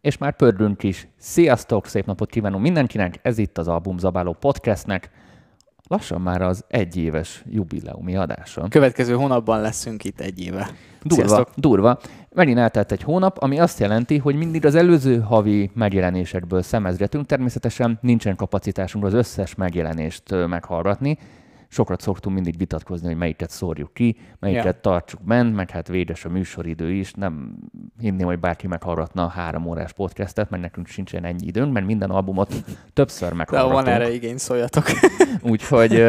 és már pördünk is. Sziasztok, szép napot kívánunk mindenkinek, ez itt az Album Zabáló Podcastnek, lassan már az egyéves jubileumi adása. Következő hónapban leszünk itt egy éve. Durva, Sziasztok. durva. Megint eltelt egy hónap, ami azt jelenti, hogy mindig az előző havi megjelenésekből szemezgetünk. Természetesen nincsen kapacitásunk az összes megjelenést meghallgatni, sokat szoktunk mindig vitatkozni, hogy melyiket szórjuk ki, melyiket yeah. tartsuk bent, meg hát védes a műsoridő is. Nem hinném, hogy bárki meghallgatna a három órás podcastet, mert nekünk sincsen ennyi időnk, mert minden albumot többször meghallgatunk. De van erre igény, szóljatok. Úgyhogy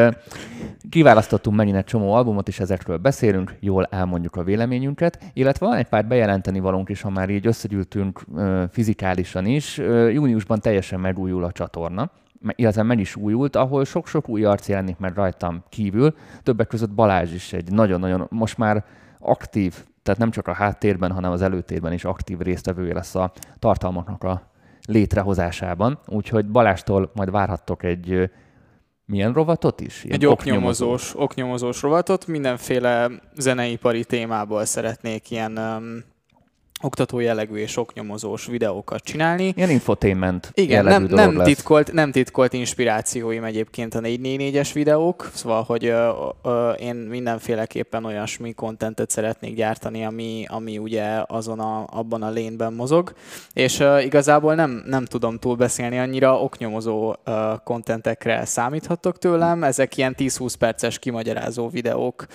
kiválasztottunk megint egy csomó albumot, és ezekről beszélünk, jól elmondjuk a véleményünket, illetve van egy pár bejelenteni valónk is, ha már így összegyűltünk fizikálisan is. Júniusban teljesen megújul a csatorna illetve meg is újult, ahol sok-sok új arc jelenik meg rajtam kívül. Többek között Balázs is egy nagyon-nagyon, most már aktív, tehát nem csak a háttérben, hanem az előtérben is aktív résztvevője lesz a tartalmaknak a létrehozásában. Úgyhogy Balástól majd várhattok egy milyen rovatot is? Ilyen egy oknyomozós, oknyomozós rovatot, mindenféle zeneipari témából szeretnék ilyen um, oktató jellegű és oknyomozós videókat csinálni. Ilyen infotainment Igen, nem, nem, lesz. titkolt, nem titkolt inspirációim egyébként a 444-es videók, szóval, hogy ö, ö, én mindenféleképpen olyasmi kontentet szeretnék gyártani, ami, ami ugye azon a, abban a lénben mozog, és ö, igazából nem, nem tudom túl beszélni annyira, oknyomozó kontentekre számíthatok tőlem, ezek ilyen 10-20 perces kimagyarázó videók,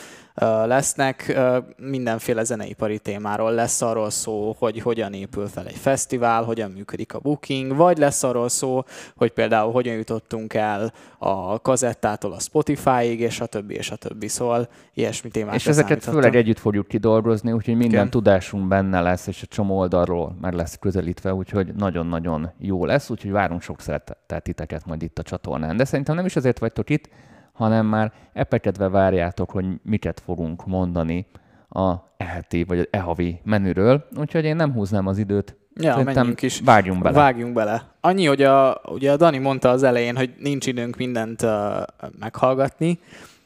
lesznek. Mindenféle zeneipari témáról lesz arról szó, hogy hogyan épül fel egy fesztivál, hogyan működik a booking, vagy lesz arról szó, hogy például hogyan jutottunk el a kazettától a Spotify-ig, és a többi, és a többi. Szóval ilyesmi témát És ezeket főleg együtt fogjuk kidolgozni, úgyhogy minden Igen. tudásunk benne lesz, és a csomó oldalról meg lesz közelítve, úgyhogy nagyon-nagyon jó lesz, úgyhogy várunk sok szeretettel titeket majd itt a csatornán. De szerintem nem is azért vagytok itt, hanem már epekedve várjátok, hogy miket fogunk mondani a eheti vagy az ehavi menüről, úgyhogy én nem húznám az időt. Ja, Szerintem menjünk is. Vágjunk bele. Vágjunk bele. Annyi, hogy a, ugye a Dani mondta az elején, hogy nincs időnk mindent uh, meghallgatni,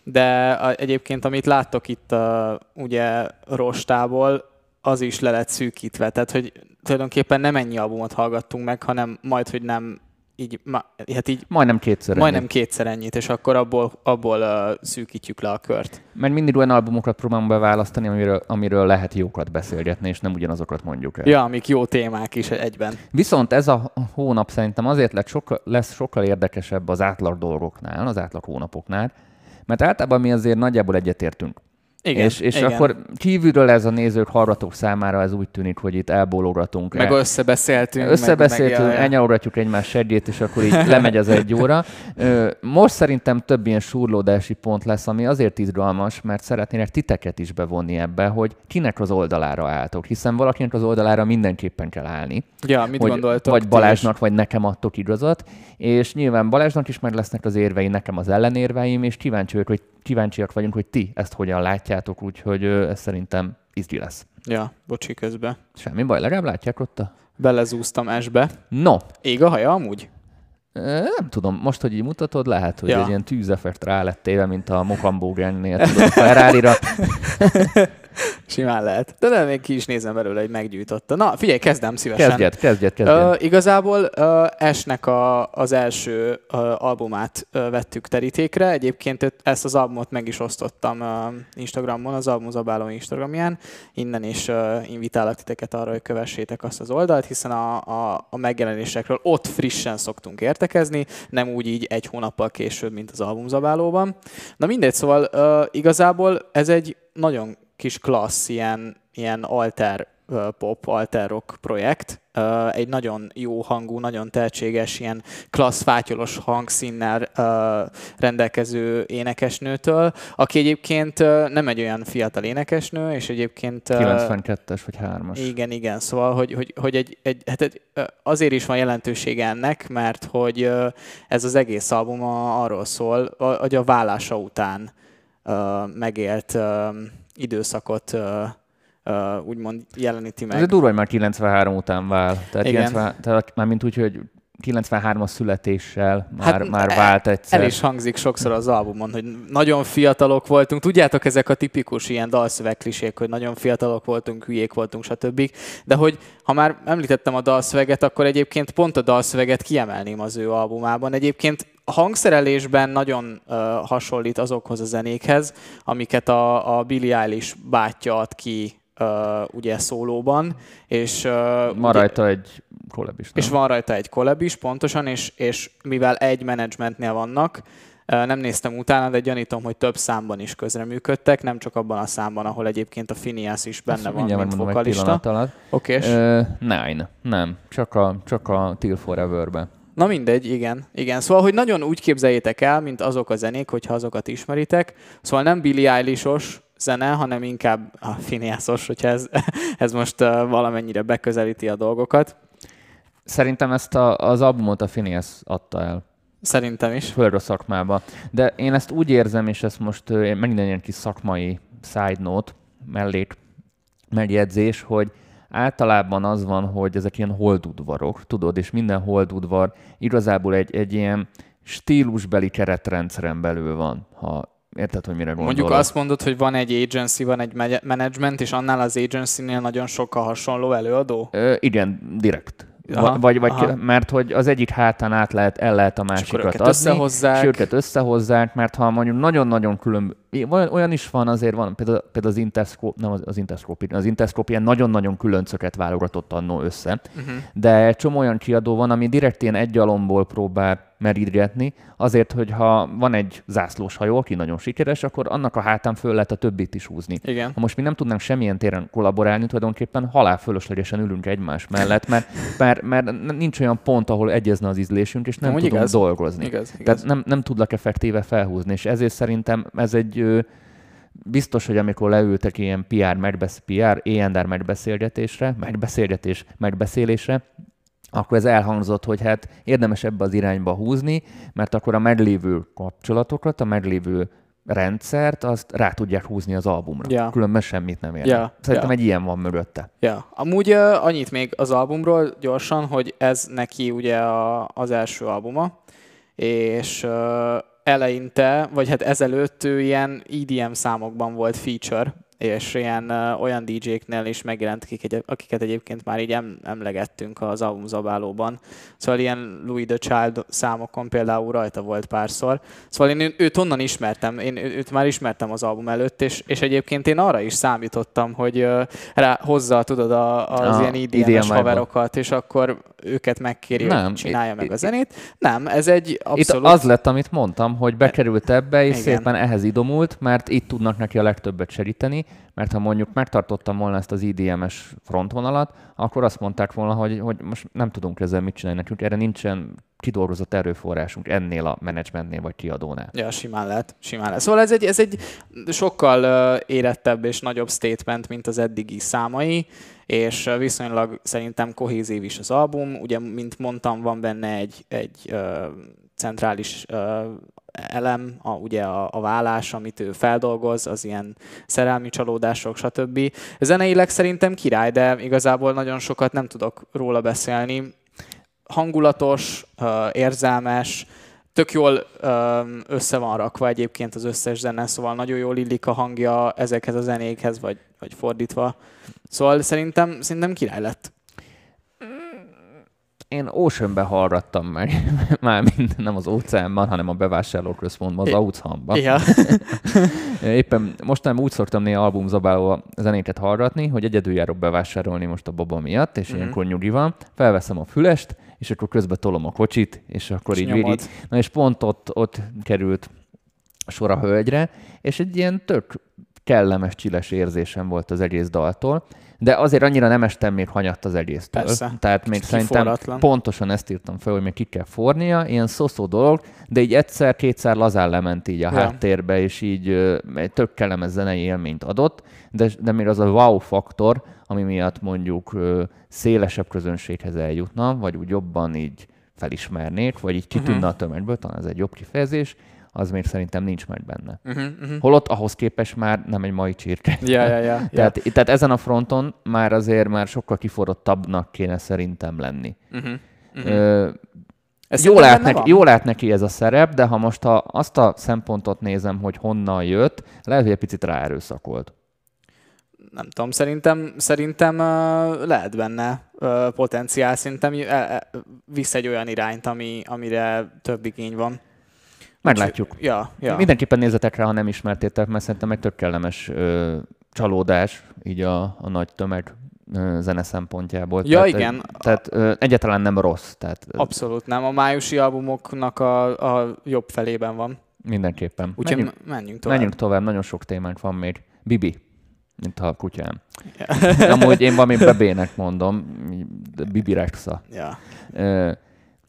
de a, egyébként amit láttok itt uh, ugye rostából, az is le lett szűkítve, tehát hogy tulajdonképpen nem ennyi albumot hallgattunk meg, hanem majd, hogy nem így, hát így majdnem kétszer Majdnem ennyit. kétszer ennyit, és akkor abból, abból uh, szűkítjük le a kört. Mert mindig olyan albumokat próbálunk beválasztani, amiről, amiről lehet jókat beszélgetni, és nem ugyanazokat mondjuk el. Ja, amik jó témák is egyben. Viszont ez a hónap szerintem azért lett sokkal, lesz sokkal érdekesebb az átlag dolgoknál, az átlag hónapoknál, mert általában mi azért nagyjából egyetértünk igen, és, és igen. akkor kívülről ez a nézők, hallgatók számára ez úgy tűnik, hogy itt elbólogatunk. Meg el. összebeszéltünk. Összebeszéltünk, meg, meg elnyalogatjuk egymás segét, és akkor így lemegy az egy óra. Most szerintem több ilyen súrlódási pont lesz, ami azért izgalmas, mert szeretnének titeket is bevonni ebbe, hogy kinek az oldalára álltok, hiszen valakinek az oldalára mindenképpen kell állni. Ja, mit hogy gondoltok? Vagy Balázsnak, vagy nekem adtok igazat, és nyilván Balázsnak is meg lesznek az érvei, nekem az ellenérveim, és kíváncsi vagyok, hogy kíváncsiak vagyunk, hogy ti ezt hogyan látjátok, úgyhogy ez szerintem izgi lesz. Ja, bocsi közbe. Semmi baj, legalább látják ott a... Belezúztam esbe. No. Ég a haja amúgy? Nem tudom, most, hogy így mutatod, lehet, hogy ja. egy ilyen tűzefekt rá lett téve, mint a Mokambó gangnél, tudod, a Ferrari-ra. Simán lehet. De nem, még ki is nézem belőle, hogy meggyújtotta. Na, figyelj, kezdem szívesen. Kezdjed, kezdjed, kezdjed. Uh, igazából uh, Esnek a, az első uh, albumát uh, vettük terítékre. Egyébként ezt az albumot meg is osztottam uh, Instagramon, az Albumzabáló Instagramján. Innen is uh, invitálok titeket arra, hogy kövessétek azt az oldalt, hiszen a, a, a megjelenésekről ott frissen szoktunk értekezni, nem úgy így egy hónappal később, mint az Albumzabálóban. Na mindegy, szóval uh, igazából ez egy nagyon kis klassz, ilyen, ilyen alter pop, alter rock projekt. Egy nagyon jó hangú, nagyon tehetséges, ilyen klassz fátyolos hangszínnel rendelkező énekesnőtől, aki egyébként nem egy olyan fiatal énekesnő, és egyébként... 92-es vagy 3-as. Igen, igen, szóval, hogy, hogy, hogy egy, egy, hát egy, azért is van jelentősége ennek, mert hogy ez az egész album arról szól, hogy a vállása után megélt időszakot uh, úgymond jeleníti meg. Ez durva, hogy már 93 után vál. Tehát, Igen. 90, tehát már mint úgy, hogy 93-as születéssel már, hát, már vált egyszer. El is hangzik sokszor az albumon, hogy nagyon fiatalok voltunk. Tudjátok, ezek a tipikus ilyen dalszövegklisék, hogy nagyon fiatalok voltunk, hülyék voltunk, stb. De hogy ha már említettem a dalszöveget, akkor egyébként pont a dalszöveget kiemelném az ő albumában. Egyébként a hangszerelésben nagyon uh, hasonlít azokhoz a zenékhez, amiket a, a Billie Eilish bátyja ad ki uh, ugye szólóban, és uh, Van ugye, rajta egy collab is, nem? és van rajta egy collab is, pontosan, és, és mivel egy menedzsmentnél vannak, uh, nem néztem utána, de gyanítom, hogy több számban is közreműködtek, nem csak abban a számban, ahol egyébként a Phineas is benne Azt van, mint vokalista. Oké, és Ö, nine. Nem, csak a, csak a Till Forever-be. Na mindegy, igen. igen. Szóval, hogy nagyon úgy képzeljétek el, mint azok a zenék, hogyha azokat ismeritek. Szóval nem Billie Eilish-os zene, hanem inkább a Phineas-os, hogyha ez, ez most uh, valamennyire beközelíti a dolgokat. Szerintem ezt a, az albumot a Phineas adta el. Szerintem is. Föld a szakmába. De én ezt úgy érzem, és ezt most megint egy ilyen kis szakmai side note, mellék megjegyzés, hogy általában az van, hogy ezek ilyen holdudvarok, tudod, és minden holdudvar igazából egy, egy ilyen stílusbeli keretrendszeren belül van, ha érted, hogy mire gondolok. Mondjuk azt mondod, hogy van egy agency, van egy me- management, és annál az agency-nél nagyon sokkal hasonló előadó? Ö, igen, direkt. Aha, Va- vagy, vagy aha. mert hogy az egyik hátán át lehet, el lehet a És másikat őket adni, összehozzák. és őket összehozzák, mert ha mondjuk nagyon-nagyon külön, olyan, is van, azért van, például, például az Interscope, nem az, az Interscope, az Interscope ilyen nagyon-nagyon különcöket válogatott annó össze, Uh-huh. de csomó olyan kiadó van, ami direkt ilyen egy alomból próbál merítgetni, azért, hogy ha van egy zászlós hajó, aki nagyon sikeres, akkor annak a hátán föl lehet a többit is húzni. Igen. Ha most mi nem tudnánk semmilyen téren kollaborálni, tulajdonképpen halál fölöslegesen ülünk egymás mellett, mert, mert, mert nincs olyan pont, ahol egyezne az ízlésünk, és nem Amúgy tudunk igaz. dolgozni. Igaz, igaz. Tehát nem, nem tudlak effektíve felhúzni, és ezért szerintem ez egy biztos, hogy amikor leültek ilyen PR, megbesz, PR, E&R megbeszélgetésre, megbeszélgetés, megbeszélésre, akkor ez elhangzott, hogy hát érdemes ebbe az irányba húzni, mert akkor a meglévő kapcsolatokat, a meglévő rendszert, azt rá tudják húzni az albumra. Ja. Különben semmit nem ér. Ja, Szerintem ja. egy ilyen van mögötte. Ja, amúgy uh, annyit még az albumról gyorsan, hogy ez neki ugye a, az első albuma, és uh, eleinte, vagy hát ezelőtt ő ilyen EDM számokban volt feature, és ilyen olyan DJ-knél is megjelent, akik egy, akiket egyébként már így em, emlegettünk az albumzabálóban. Szóval ilyen Louis the Child számokon például rajta volt párszor. Szóval én őt onnan ismertem, én őt már ismertem az album előtt, és, és egyébként én arra is számítottam, hogy rá hozza, tudod, a, az A ilyen EDM EDM-es vibe-ba. haverokat, és akkor őket megkéri, Nem, hogy csinálja meg a zenét. Nem, ez egy abszolút... Itt az lett, amit mondtam, hogy bekerült ebbe, és Igen. szépen ehhez idomult, mert itt tudnak neki a legtöbbet segíteni, mert ha mondjuk megtartottam volna ezt az IDMS frontvonalat, akkor azt mondták volna, hogy, hogy most nem tudunk ezzel mit csinálni, nekünk erre nincsen kidolgozott erőforrásunk ennél a menedzsmentnél vagy kiadónál. Ja, simán lehet, simán lehet. Szóval ez egy, ez egy sokkal uh, érettebb és nagyobb statement, mint az eddigi számai, és viszonylag szerintem kohézív is az album. Ugye, mint mondtam, van benne egy, egy uh, centrális uh, elem, a, ugye a, a vállás, amit ő feldolgoz, az ilyen szerelmi csalódások, stb. Zeneileg szerintem király, de igazából nagyon sokat nem tudok róla beszélni. Hangulatos, érzelmes, tök jól össze van rakva egyébként az összes zene, szóval nagyon jól illik a hangja ezekhez a zenékhez, vagy, vagy fordítva. Szóval szerintem, szerintem király lett. Én Oceanbe hallgattam meg, már mind, nem az óceánban, hanem a bevásárlóközpontban, az Outzhamban. Ja. Éppen mostanában úgy szoktam néha albumzabáló zenéket hallgatni, hogy egyedül járok bevásárolni most a baba miatt, és Mhm. ilyenkor nyugi van, felveszem a fülest, és akkor közben tolom a kocsit, és akkor És így végig. Na és pont ott, ott került sor a hölgyre, és egy ilyen tök kellemes, csiles érzésem volt az egész daltól, de azért annyira nem estem még hanyatt az egésztől. Persze. Tehát még szerintem pontosan ezt írtam fel, hogy még ki kell fornia, ilyen szoszó dolog, de így egyszer-kétszer lazán lement így a Ja. háttérbe, és így egy tök kellemes zenei élményt adott, de, de még az a wow faktor, ami miatt mondjuk ö, szélesebb közönséghez eljutna, vagy úgy jobban így felismernék, vagy így kitűnne Mhm. a tömegből, talán ez egy jobb kifejezés, az még szerintem nincs meg benne. Uh-huh, uh-huh. Holott ahhoz képest már nem egy mai csirke. Ja, ja, ja. Tehát, tehát ezen a fronton már azért már sokkal kiforrottabbnak kéne szerintem lenni. Uh-huh. Uh-huh. Ö, Ez Jó szerintem lát, benne neki, van? jó lát neki ez a szerep, de ha most a, azt a szempontot nézem, hogy honnan jött, lehet, hogy egy picit ráerőszakolt. Nem tudom, szerintem, szerintem uh, lehet benne uh, potenciál, szerintem uh, visz egy olyan irányt, ami, amire több igény van. Meglátjuk. Ja, ja. Mindenképpen nézzetek rá, ha nem ismertétek, mert szerintem egy tök kellemes ö, csalódás így a, a nagy tömeg zene szempontjából. Ja, tehát, igen. Tehát ö, egyáltalán nem rossz, tehát Abszolút nem. A májusi albumoknak a, a jobb felében van. mindenképpen. Úgyhogy menjünk, menjünk, tovább. menjünk tovább, nagyon sok témánk van még. Bibi, mint a kutyám. De amúgy én valami bebének mondom, Bibi Rexa. Ja, Ö,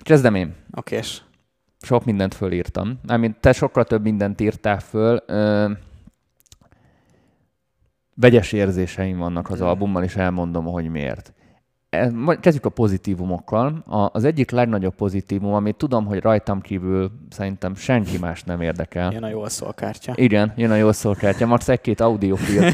Kezdem én. okés. Sok mindent fölírtam. Mármint te sokkal több mindent írtál föl. Ö, vegyes érzéseim vannak az Mm. albummal, és elmondom, hogy miért. E, Kezdjük a pozitívumokkal. Az egyik legnagyobb pozitívum, amit tudom, hogy rajtam kívül szerintem senki más nem érdekel. Jön a jól szól kártya. Igen, jön a jó szólkártya. Max egy-két audiofil.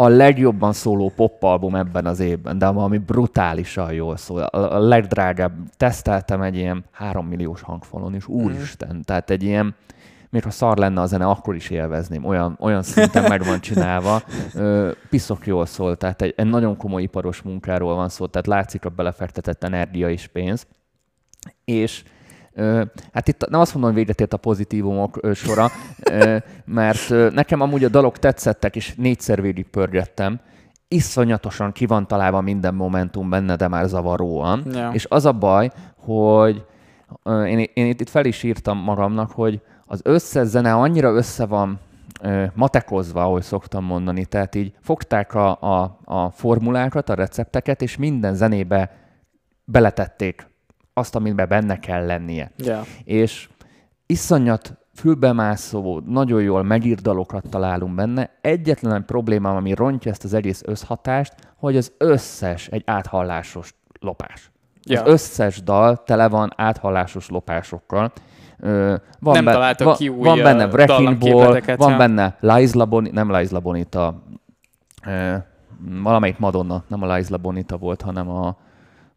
A legjobban szóló popalbum ebben az évben, de valami brutálisan jól szól. A, legdrágább, teszteltem egy ilyen három milliós hangfalon, és úristen, tehát egy ilyen, még ha szar lenne a zene, akkor is élvezném. Olyan, olyan szinten meg van csinálva. Piszok jól szól, tehát egy, egy nagyon komoly iparos munkáról van szó, tehát látszik a belefektetett energia és pénz. És hát itt nem azt mondom, hogy véget ért a pozitívumok sora, mert nekem amúgy a dalok tetszettek, és négyszer végig pörgettem. Iszonyatosan ki van találva minden momentum benne, de már zavaróan. Ja. És az a baj, hogy én, én itt, itt fel is írtam magamnak, hogy az összes zene annyira össze van matekozva, ahogy szoktam mondani, tehát így fogták a, a, a formulákat, a recepteket, és minden zenébe beletették azt, amiben benne kell lennie. Ja. És iszonyat fülbemászó, nagyon jól megírt dalokat találunk benne. Egyetlen egy problémám, ami rontja ezt az egész összhatást, hogy az összes egy áthallásos lopás. Ja. Az összes dal tele van áthallásos lopásokkal. Ö, van Nem ben- találtak van, ki új, Van benne Wrecking Ball, van ja. benne Liza Bonita, nem Liza Bonita, ö, valamelyik Madonna, nem a Liza Bonita volt, hanem a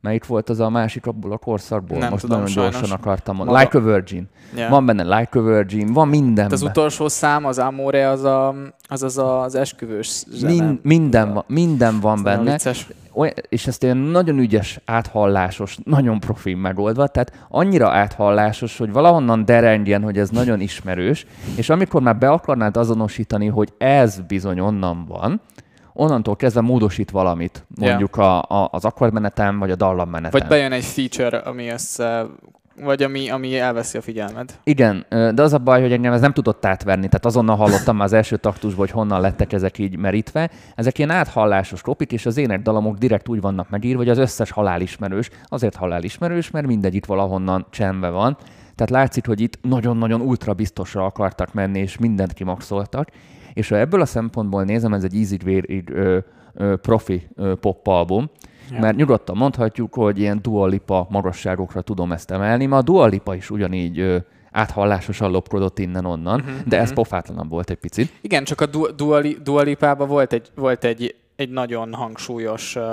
Melyik volt az a másik abból a korszakból? Nem Most tudom, nagyon sajnos. gyorsan akartam mondani. Like a Virgin. Ja. Van benne Like a Virgin, van minden. Hát az utolsó szám, az Amore, az a, az, az, az esküvős zene. Min, minden, van, minden van nagyon benne. Olyan, és ezt ilyen nagyon ügyes, áthallásos, nagyon profin megoldva, tehát annyira áthallásos, hogy valahonnan derengjen, hogy ez nagyon ismerős, és amikor már be akarnád azonosítani, hogy ez bizony onnan van, onnantól kezdve módosít valamit, mondjuk a, a, az akkordmenetem, vagy a dallammenetem. Vagy bejön egy feature, ami össze, vagy ami, ami elveszi a figyelmed. Igen, de az a baj, hogy engem ez nem tudott átverni, tehát azonnal hallottam már az első taktusból, hogy honnan lettek ezek így merítve. Ezek ilyen áthallásos kopik, és az ének dalamok direkt úgy vannak megírva, hogy az összes halálismerős. Azért halálismerős, mert mindegy itt valahonnan csendbe van. Tehát látszik, hogy itt nagyon-nagyon ultra biztosra akartak menni, és mindent kimaxoltak. És ha ebből a szempontból nézem, ez egy easy ö, ö, profi ö, pop album, Ja. mert nyugodtan mondhatjuk, hogy ilyen Dua Lipa magasságokra tudom ezt emelni, mert a Dua Lipa is ugyanígy ö, áthallásosan lopkodott innen-onnan, uh-huh, de ez mhm. pofátlanabb volt egy picit. Igen, csak a Du- Dua, Li- Dua Lipában volt egy, volt egy, egy nagyon hangsúlyos, uh,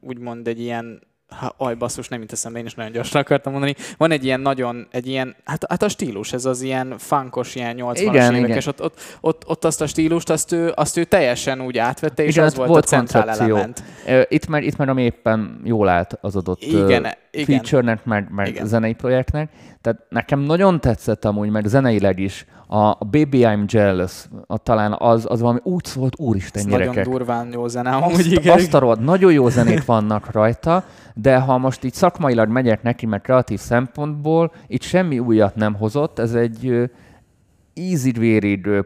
úgymond egy ilyen ha, aj, basszus, nem jut eszembe, én is nagyon gyorsan akartam mondani. Van egy ilyen nagyon, egy ilyen, hát, hát a stílus, ez az ilyen funkos, ilyen 80-as Igen, évek, igen. és ott, ott, ott, ott, azt a stílust, azt ő, azt ő teljesen úgy átvette, és Igen, az ott volt, volt a centrál koncepció. element. Itt már, itt már ami éppen jól állt az adott Igen, igen. feature-nek, meg, meg Igen. zenei projektnek. Tehát nekem nagyon tetszett amúgy, meg zeneileg is. A, a Baby I'm Jealous, a, talán az, az valami úgy szólt, úristen Ez gyerekek. nagyon durván jó zene, amúgy Azt, igen. azt a rohadt, nagyon jó zenék vannak rajta, de ha most így szakmailag megyek neki, meg kreatív szempontból, itt semmi újat nem hozott, ez egy ö,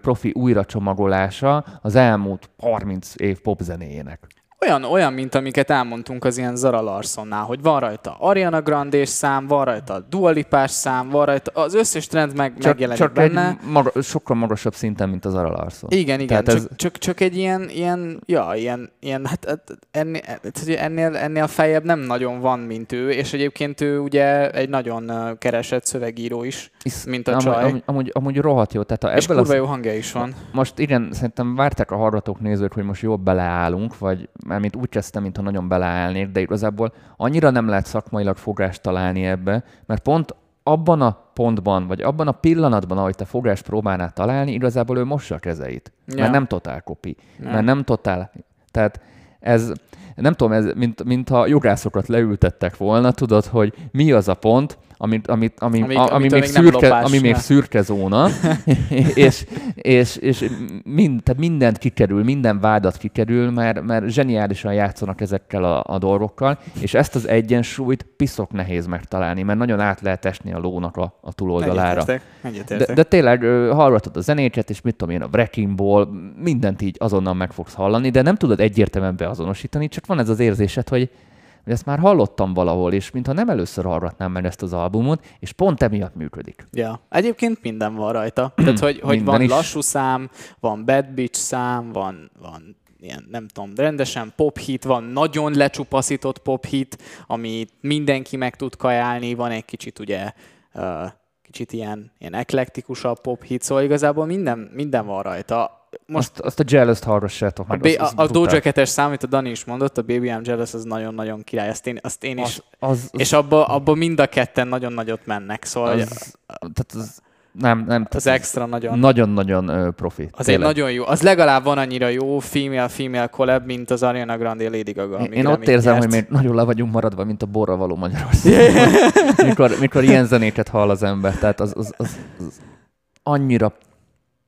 profi újracsomagolása az elmúlt 30 év popzenéjének. Olyan, olyan, mint amiket elmondtunk az ilyen Zara Larsonnál, hogy van rajta Ariana Grande szám, van rajta Dua Lipás szám, van rajta, az összes trend meg, Csak, megjelenik csak benne. egy maga, sokkal magasabb szinten, mint az Ara Larson. Igen, igen, Tehát csak, ez- csak, csak, egy ilyen, ilyen, ja, ilyen, ilyen hát, hát ennél, hát, hogy ennél, ennél feljebb nem nagyon van, mint ő, és egyébként ő ugye egy nagyon keresett szövegíró is, Isz- mint a amúgy, csaj. amúgy, amúgy, amúgy rohadt jó. Tehát ha és ebből kurva az, jó hangja is van. most igen, szerintem várták a hallgatók nézők, hogy most jól beleállunk, vagy mármint úgy kezdtem, mintha nagyon beleállnék, de igazából annyira nem lehet szakmailag fogást találni ebbe, mert pont abban a pontban, vagy abban a pillanatban, ahogy te fogás próbálnál találni, igazából ő mossa a kezeit. Ja. Mert nem totál kopi. Ja. Mert nem totál... Tehát ez, nem tudom, ez mint, mint ha jogászokat leültettek volna, tudod, hogy mi az a pont, amit, amit, ami, amit, ami, amit még, szürke, lopás, ami még szürke zóna, és, és, és mind, tehát mindent kikerül, minden vádat kikerül, mert, mert zseniálisan játszanak ezekkel a, a dolgokkal, és ezt az egyensúlyt piszok nehéz megtalálni, mert nagyon át lehet esni a lónak a, a túloldalára. De, de tényleg hallgatod a zenéket, és mit tudom én, a Wrecking Ball, mindent így azonnal meg fogsz hallani, de nem tudod egyértelműen beazonosítani, csak van ez az érzésed, hogy hogy ezt már hallottam valahol, és mintha nem először hallgatnám meg ezt az albumot, és pont emiatt működik. Ja, egyébként minden van rajta. Tehát, hogy, hogy van is. lassú szám, van bad bitch szám, van, van ilyen, nem tudom, rendesen pop hit, van nagyon lecsupaszított pop hit, amit mindenki meg tud kajálni, van egy kicsit ugye uh, kicsit ilyen, ilyen eklektikusabb pop hit, szóval igazából minden, minden van rajta most azt, a Jealous-t hallgassátok meg. A, az, az a, a Doja Cat-es szám, amit a Dani is mondott, a Baby I'm Jealous, az nagyon-nagyon király. Azt én, azt én is. Az, az, az, és abba, abba mind a ketten nagyon nagyot mennek. Szóval, az, hogy, tehát az, nem, nem. Az extra nagyon. Nagyon-nagyon profi. Az egy nagyon jó. Az legalább van annyira jó female-female collab, mint az Ariana Grande Lady Gaga. Én, én ott érzem, nyert. hogy még nagyon le vagyunk maradva, mint a borra való Magyarország. mikor, mikor ilyen zenéket hall az ember. Tehát az, az, az, az annyira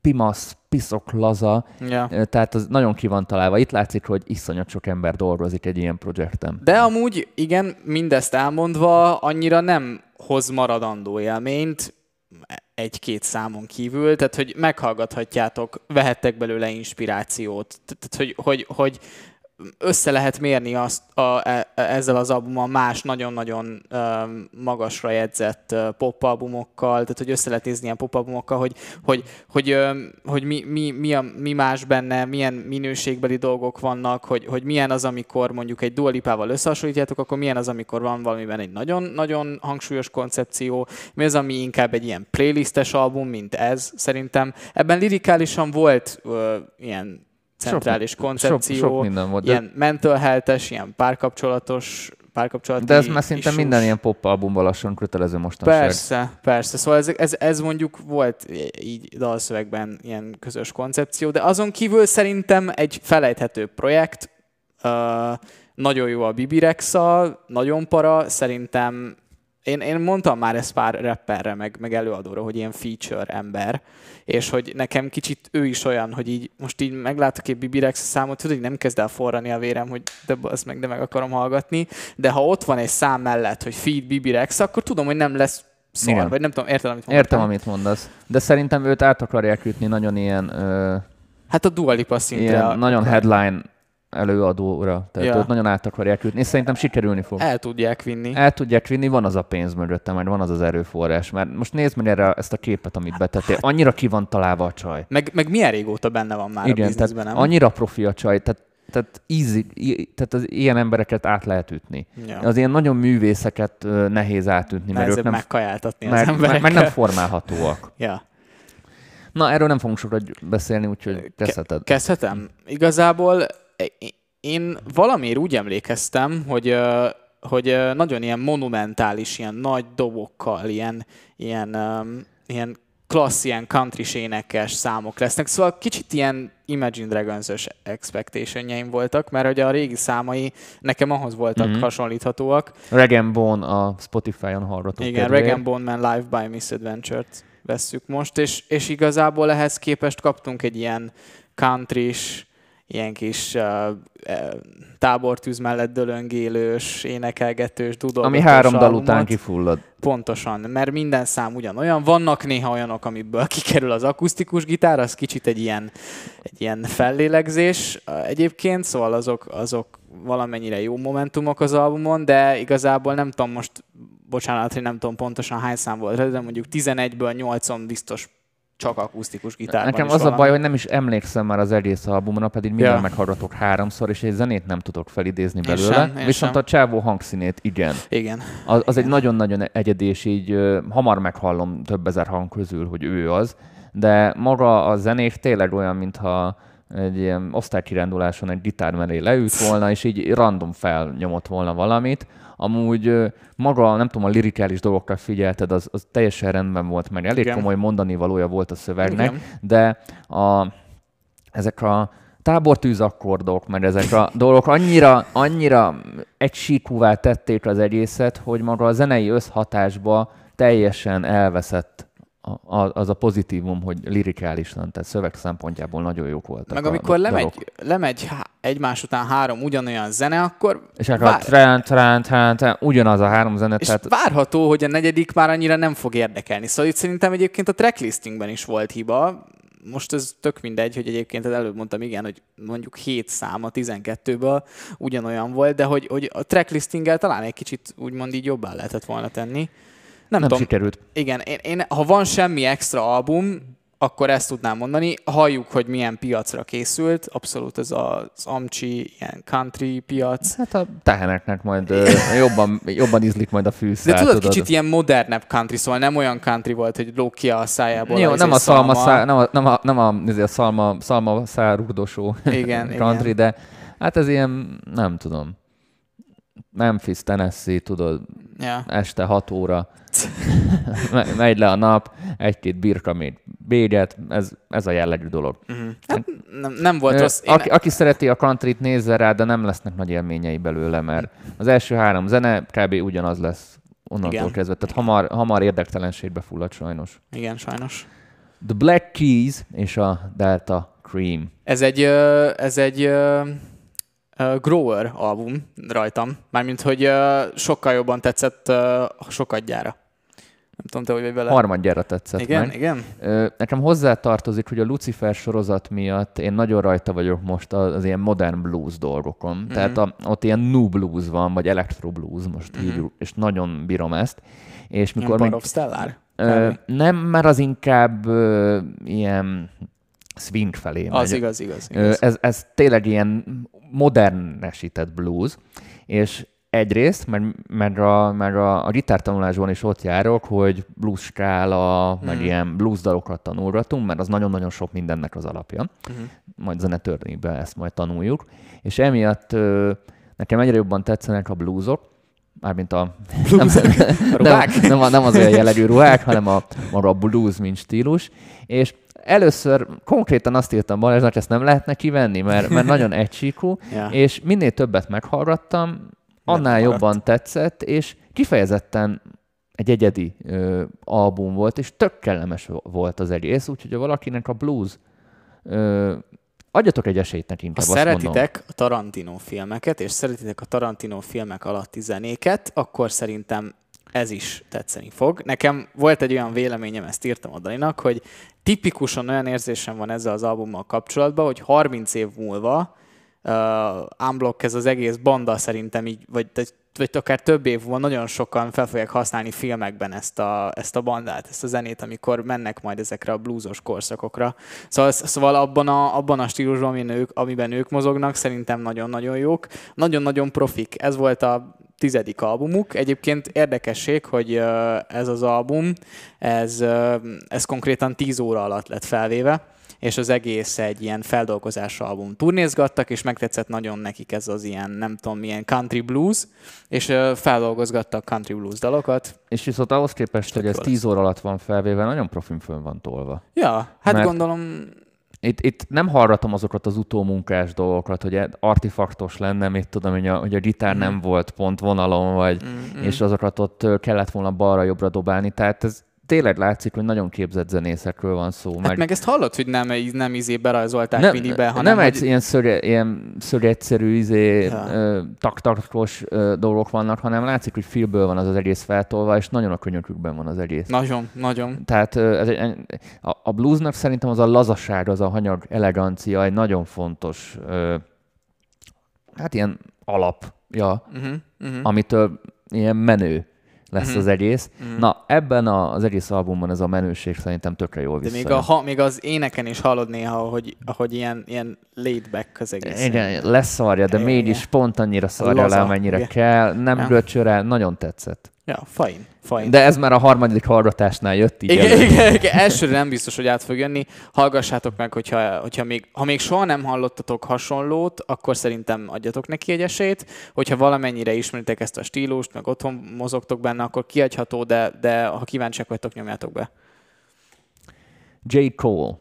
pimasz, piszok, laza, ja. tehát az nagyon ki van találva. Itt látszik, hogy iszonyat sok ember dolgozik egy ilyen projekten. De amúgy, igen, mindezt elmondva, annyira nem hoz maradandó élményt, egy-két számon kívül, tehát hogy meghallgathatjátok, vehettek belőle inspirációt, tehát hogy, hogy, hogy össze lehet mérni azt a, e, ezzel az albummal más nagyon-nagyon magasra jegyzett popalbumokkal, tehát hogy össze lehet nézni ilyen popalbumokkal, hogy, hogy, hogy, hogy mi, mi, mi, a, mi más benne, milyen minőségbeli dolgok vannak, hogy, hogy milyen az, amikor mondjuk egy dualipával összehasonlítjátok, akkor milyen az, amikor van valamiben egy nagyon-nagyon hangsúlyos koncepció, mi az, ami inkább egy ilyen playlistes album, mint ez szerintem. Ebben lirikálisan volt uh, ilyen centrális sok, koncepció, sok, sok minden volt, ilyen de... mental health ilyen párkapcsolatos párkapcsolati De ez már szinte issues. minden ilyen pop albumban lassan kötelező mostanság. Persze, persze. Szóval ez, ez, ez mondjuk volt így dalszövegben ilyen közös koncepció, de azon kívül szerintem egy felejthető projekt, uh, nagyon jó a Bibi Rexa, nagyon para, szerintem én, én mondtam már ezt pár rapperre, meg, meg előadóra, hogy ilyen feature ember, és hogy nekem kicsit ő is olyan, hogy így most így meglátok egy Bibirex számot, tudod, hogy nem kezd el forrani a vérem, hogy de az meg, de meg akarom hallgatni, de ha ott van egy szám mellett, hogy feed Bibirex, akkor tudom, hogy nem lesz szar, Igen. vagy nem tudom, értem, amit mondasz. Értem, amit mondasz. De szerintem őt át akarják ütni nagyon ilyen... Ö... Hát a Dua Lipa szintre. Ilyen a... nagyon headline előadóra. Tehát ja. ott nagyon át akarják ütni, és szerintem sikerülni fog. El tudják vinni. El tudják vinni, van az a pénz mögötte, mert van az az erőforrás. Mert most nézd meg erre ezt a képet, amit betettél. Annyira ki van találva a csaj. Meg, meg milyen régóta benne van már Igen, a bizniszben, nem? annyira profi a csaj, tehát tehát, easy, tehát az ilyen embereket át lehet ütni. Ja. Az ilyen nagyon művészeket nehéz átütni, mert ők nem, megkajáltatni mert, az emberekkel. Mert nem formálhatóak. ja. Na, erről nem fogunk sokat beszélni, úgyhogy kezdheted. Kezdhetem? Igazából én valamiért úgy emlékeztem, hogy, hogy nagyon ilyen monumentális, ilyen nagy dobokkal, ilyen, ilyen, ilyen klassz, ilyen country énekes számok lesznek. Szóval kicsit ilyen Imagine Dragons-ös expectationjeim voltak, mert ugye a régi számai nekem ahhoz voltak mm-hmm. hasonlíthatóak. Rag Bone a Spotify-on hallgató. Igen, Rag Bone Man Live by Misadventure-t vesszük most, és, és igazából ehhez képest kaptunk egy ilyen country ilyen kis uh, tábortűz mellett dölöngélős, énekelgetős, dudolgatós Ami három dal után kifullad. Pontosan, mert minden szám ugyanolyan. Vannak néha olyanok, amiből kikerül az akusztikus gitár, az kicsit egy ilyen, egy ilyen fellélegzés egyébként, szóval azok, azok valamennyire jó momentumok az albumon, de igazából nem tudom most, bocsánat, hogy nem tudom pontosan hány szám volt, de mondjuk 11-ből 8 biztos csak akusztikus gitárban Nekem az valami. a baj, hogy nem is emlékszem már az egész albumra, pedig minden ja. meghallgatok háromszor, és egy zenét nem tudok felidézni belőle. Sem, Viszont sem. a csávó hangszínét igen. Igen. Az, az egy nagyon-nagyon egyedi, és így uh, hamar meghallom több ezer hang közül, hogy ő az. De maga a zenék tényleg olyan, mintha egy ilyen osztálykiránduláson egy gitár mellé leült volna, és így random felnyomott volna valamit. Amúgy maga, nem tudom, a lirikális dolgokra figyelted, az, az teljesen rendben volt, meg elég Igen. komoly mondani valója volt a szövegnek, Igen. de a, ezek a tábortűzakkordok, meg ezek a dolgok annyira, annyira egysíkúvá tették az egészet, hogy maga a zenei összhatásba teljesen elveszett a, az a pozitívum, hogy lirikálisan, tehát szöveg szempontjából nagyon jók voltak Meg amikor dalok. lemegy, lemegy há- egymás után három ugyanolyan zene, akkor És akkor vár- trán, trán, trán, trán, ugyanaz a három zene, és tehát várható, hogy a negyedik már annyira nem fog érdekelni. Szóval itt szerintem egyébként a tracklistingben is volt hiba. Most ez tök mindegy, hogy egyébként előbb mondtam, igen, hogy mondjuk 7 szám a 12-ből ugyanolyan volt, de hogy, hogy a tracklistinggel talán egy kicsit úgymond így jobbá lehetett volna tenni. Nem, nem tudom, sikerült. igen, én, én, ha van semmi extra album, akkor ezt tudnám mondani. Halljuk, hogy milyen piacra készült. Abszolút ez az Amcsi, ilyen country piac. Hát a teheneknek majd jobban, jobban ízlik majd a De fűszál, tudod, kicsit ilyen modernebb country, szóval nem olyan country volt, hogy lók ki a szájából. Jó, nem a szalma, szá, nem a, nem a, nem a, nem a szalma, szalma szár rugdosó Igen, country, igen. de hát ez ilyen, nem tudom. Memphis, Tennessee, tudod, Ja. este 6 óra, Me- megy le a nap, egy-két birka még bégyet, ez, ez a jellegű dolog. Uh-huh. Hát nem, nem volt rossz. Én, Aki, aki szereti a countryt, nézze rá, de nem lesznek nagy élményei belőle, mert az első három zene kb. ugyanaz lesz onnantól Igen. kezdve. Tehát hamar, hamar érdektelenségbe fullad sajnos. Igen, sajnos. The Black Keys és a Delta Cream. Ez egy, ez egy ö, Grower album rajtam. Mármint, hogy ö, sokkal jobban tetszett ö, sokadjára. Nem tudom, te hogy vagy vele. Harmadjára tetszett igen, meg. igen. Nekem hozzátartozik, hogy a Lucifer sorozat miatt én nagyon rajta vagyok most az, az ilyen modern blues dolgokon. Mm-hmm. Tehát a, ott ilyen new blues van, vagy electro blues, most mm-hmm. így, és nagyon bírom ezt. És mikor Empire még, Stellar. ö, nem, mert az inkább ö, ilyen swing felé Az megy. igaz, igaz. Igaz. Ez, ez tényleg ilyen modernesített blues, és egyrészt, mert, mert, a, mert a, a gitártanulásban is ott járok, hogy blues skála, meg Mhm. ilyen blues dalokat tanulgatunk, mert az nagyon-nagyon sok mindennek az alapja. Mhm. Majd zenetörnében ezt majd tanuljuk. És emiatt ö, nekem egyre jobban tetszenek a bluesok, mármint a, nem, A ruhák? nem, nem, nem az olyan jellegű ruhák, hanem a, maga a blues, mint stílus. És először konkrétan azt írtam Balázsnak, ezt nem lehetne kivenni, mert, mert nagyon egysíkú, Ja. és minél többet meghallgattam, annál jobban tetszett, és kifejezetten egy egyedi ö, album volt, és tök kellemes volt az egész, úgyhogy ha valakinek a blues ö, adjatok egy esélyt neki Ha azt mondom. szeretitek a Tarantino filmeket, és szeretitek a Tarantino filmek alatti zenéket, akkor szerintem ez is tetszeni fog. Nekem volt egy olyan véleményem, ezt írtam a Dalinak, hogy tipikusan olyan érzésem van ezzel az albummal kapcsolatban, hogy 30 év múlva uh, unblock ez az egész banda szerintem így, vagy, vagy akár több év múlva nagyon sokan fel fogják használni filmekben ezt a, ezt a bandát, ezt a zenét, amikor mennek majd ezekre a bluesos korszakokra. Szóval, szóval abban, a, abban a stílusban, amiben ők, amiben ők mozognak, szerintem nagyon-nagyon jók. Nagyon-nagyon profik. Ez volt a tizedik albumuk. Egyébként érdekesség, hogy ez az album, ez, ez konkrétan 10 óra alatt lett felvéve, és az egész egy ilyen feldolgozás album. Turnézgattak, és megtetszett nagyon nekik ez az ilyen, nem tudom, milyen country blues, és feldolgozgattak country blues dalokat. És viszont ahhoz képest, hogy ez 10 óra alatt van felvéve, nagyon profin fönn van tolva. Ja, hát Mert- gondolom, Itt, itt nem hallgatom azokat az utómunkás dolgokat, hogy artifaktos lenne, mit tudom, hogy a, hogy a gitár Mhm. nem volt pont vonalon, vagy, mm, mm. és azokat ott kellett volna balra-jobbra dobálni. Tehát ez tényleg látszik, hogy nagyon képzett zenészekről van szó. Hát meg ezt hallod, hogy nem, nem izé berajzolták nem, minibe, hanem nem hogy... egy ilyen, szöge, ilyen szögegyszerű, izé, Ja. ö, taktakos ö, dolgok vannak, hanem látszik, hogy filmből van az az egész feltolva, és nagyon a könyökükben van az egész. Nagyon, nagyon. Tehát ö, ez egy, a, a bluesnak szerintem az a lazaság, az a hanyag elegancia egy nagyon fontos, ö, hát ilyen alapja, Uh-huh, uh-huh. amitől ilyen menő lesz Mhm. az egész. Mhm. Na, ebben az egész albumban ez a menőség szerintem tökre jól De visszajön. még, a, ha, még az éneken is hallod néha, hogy, ahogy ilyen, ilyen laid back az egész. Igen, leszarja, de Igen, mégis igen. pont annyira szarja le, amennyire igen. kell, nem Ja. göcsöre, nagyon tetszett. Ja, fine, fine. De ez már a harmadik hallgatásnál jött így Igen, igen, igen, elsőre nem biztos, hogy át fog jönni. Hallgassátok meg, hogyha, hogyha még, ha még soha nem hallottatok hasonlót, akkor szerintem adjatok neki egy esélyt. Hogyha valamennyire ismeritek ezt a stílust, meg otthon mozogtok benne, akkor kiadható, de, de ha kíváncsiak vagytok, nyomjátok be. J. Cole.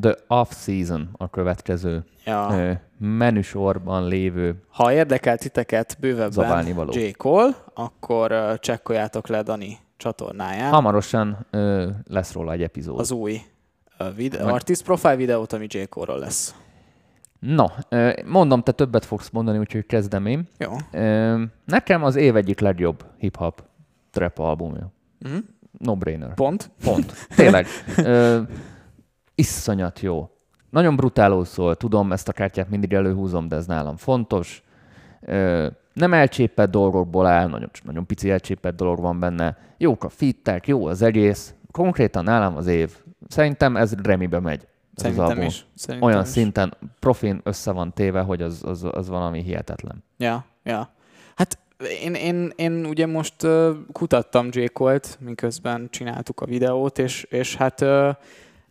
The Off-Season a következő Ja. ö, menüsorban lévő Ha érdekel titeket bővebben. J. Cole, akkor csekkoljátok le Dani csatornáján Hamarosan ö, lesz róla egy epizód. az új uh, vid- Vagy- artist profile videót, ami J. Cole-ról lesz. No, ö, mondom, te többet fogsz mondani, úgyhogy kezdem én. Jó. Ö, Nekem az év egyik legjobb hip-hop trap albumja. Mhm. No-brainer. Pont. Pont. Tényleg. Ö, iszonyat jó. Nagyon brutálul szól, tudom, ezt a kártyát mindig előhúzom, de ez nálam fontos. Ö, nem elcsépett dolgokból áll, nagyon, nagyon pici elcsépett dolog van benne. Jók a fittek, jó az egész. Konkrétan nálam az év. Szerintem ez remibe megy. Ez Szerintem is. Szerintem Olyan is. szinten profin össze van téve, hogy az, az, az valami hihetetlen. Ja, ja. Hát én, én, én ugye most uh, kutattam J. Cole-t, miközben csináltuk a videót, és, és hát uh,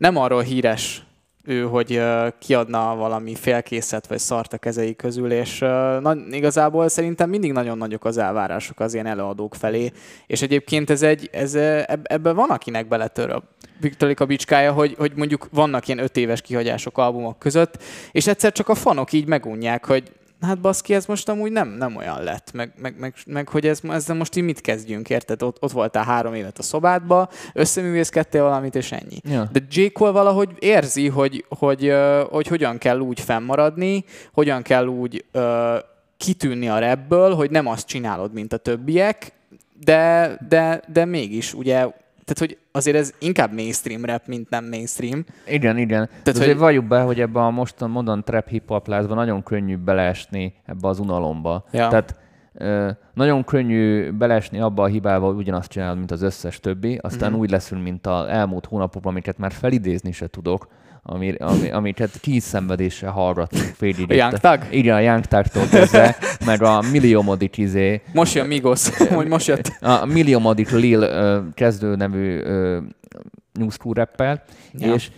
nem arról híres ő, hogy kiadna valami félkészet vagy szart a kezei közül, és na, igazából szerintem mindig nagyon nagyok az elvárások az ilyen előadók felé, és egyébként ez egy, ez, eb- ebben van akinek beletör a Viktorik a bicskája, hogy, hogy mondjuk vannak ilyen öt éves kihagyások albumok között, és egyszer csak a fanok így megunják, hogy hát baszki, ez most amúgy nem, nem olyan lett, meg, meg, meg, meg hogy ez, ezzel most így mit kezdjünk, érted? Ott, ott voltál három évet a szobádba, összeművészkedtél valamit, és ennyi. Ja. De J. Cole valahogy érzi, hogy, hogy, hogy, hogy hogyan kell úgy fennmaradni, hogyan kell úgy ö, kitűnni a rapből, hogy nem azt csinálod, mint a többiek, de, de, de mégis, ugye, tehát hogy azért ez inkább mainstream rap, mint nem mainstream. Igen, igen. Tehát, hogy- azért hogy... valljuk be, hogy ebben a mostan modern trap hip hop lázban nagyon könnyű beleesni ebbe az unalomba. Ja. Tehát nagyon könnyű beleesni abba a hibába, hogy ugyanazt csinálod, mint az összes többi, aztán Mhm. úgy leszünk, mint az elmúlt hónapokban, amiket már felidézni se tudok, ami, ami, amiket kínszenvedéssel hallgattunk félig. A Young? Igen, a Young Thug-tól kezdve, meg a milliómodik izé, Most jön Migos, hogy most jött. a milliómodik Lil kezdő nevű New School rappel, ja. és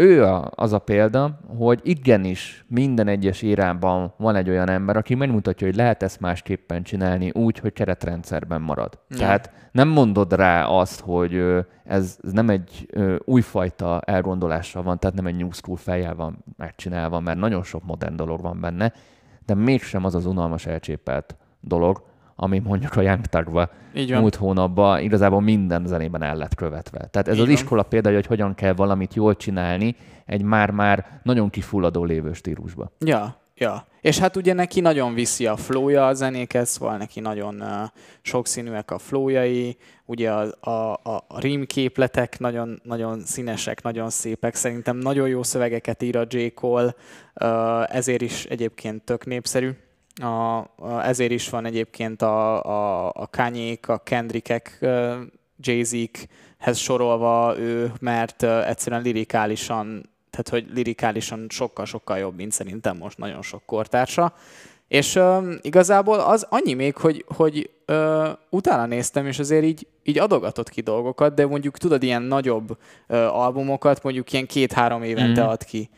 ő a, az a példa, hogy igenis minden egyes érában van egy olyan ember, aki megmutatja, hogy lehet ezt másképpen csinálni úgy, hogy keretrendszerben marad. Ja. Tehát nem mondod rá azt, hogy ez, nem egy újfajta elgondolással van, tehát nem egy new school fejjel van megcsinálva, mert nagyon sok modern dolog van benne, de mégsem az az unalmas elcsépelt dolog, ami mondjuk a Young Thugba Így van. múlt hónapban igazából minden zenében el lett követve. Tehát ez Így az van. iskola példája, hogy hogyan kell valamit jól csinálni egy már-már nagyon kifulladó lévő stílusba. Ja, ja. És hát ugye neki nagyon viszi a flowja a zenéket, szóval neki nagyon uh, sokszínűek a flowjai, ugye a, a, a, a rímképletek nagyon, nagyon színesek, nagyon szépek, szerintem nagyon jó szövegeket ír a J. Cole, uh, ezért is egyébként tök népszerű. A, a, ezért is van egyébként a, a, a Kanye-k, a Kendrickek, Jay-Z-hez sorolva ő, mert egyszerűen lirikálisan tehát hogy lirikálisan sokkal-sokkal jobb, mint szerintem most nagyon sok kortársa. És uh, igazából az annyi még, hogy, hogy uh, utána néztem, és azért így, így adogatott ki dolgokat, de mondjuk tudod, ilyen nagyobb uh, albumokat mondjuk ilyen két-három évente Mhm. ad ki.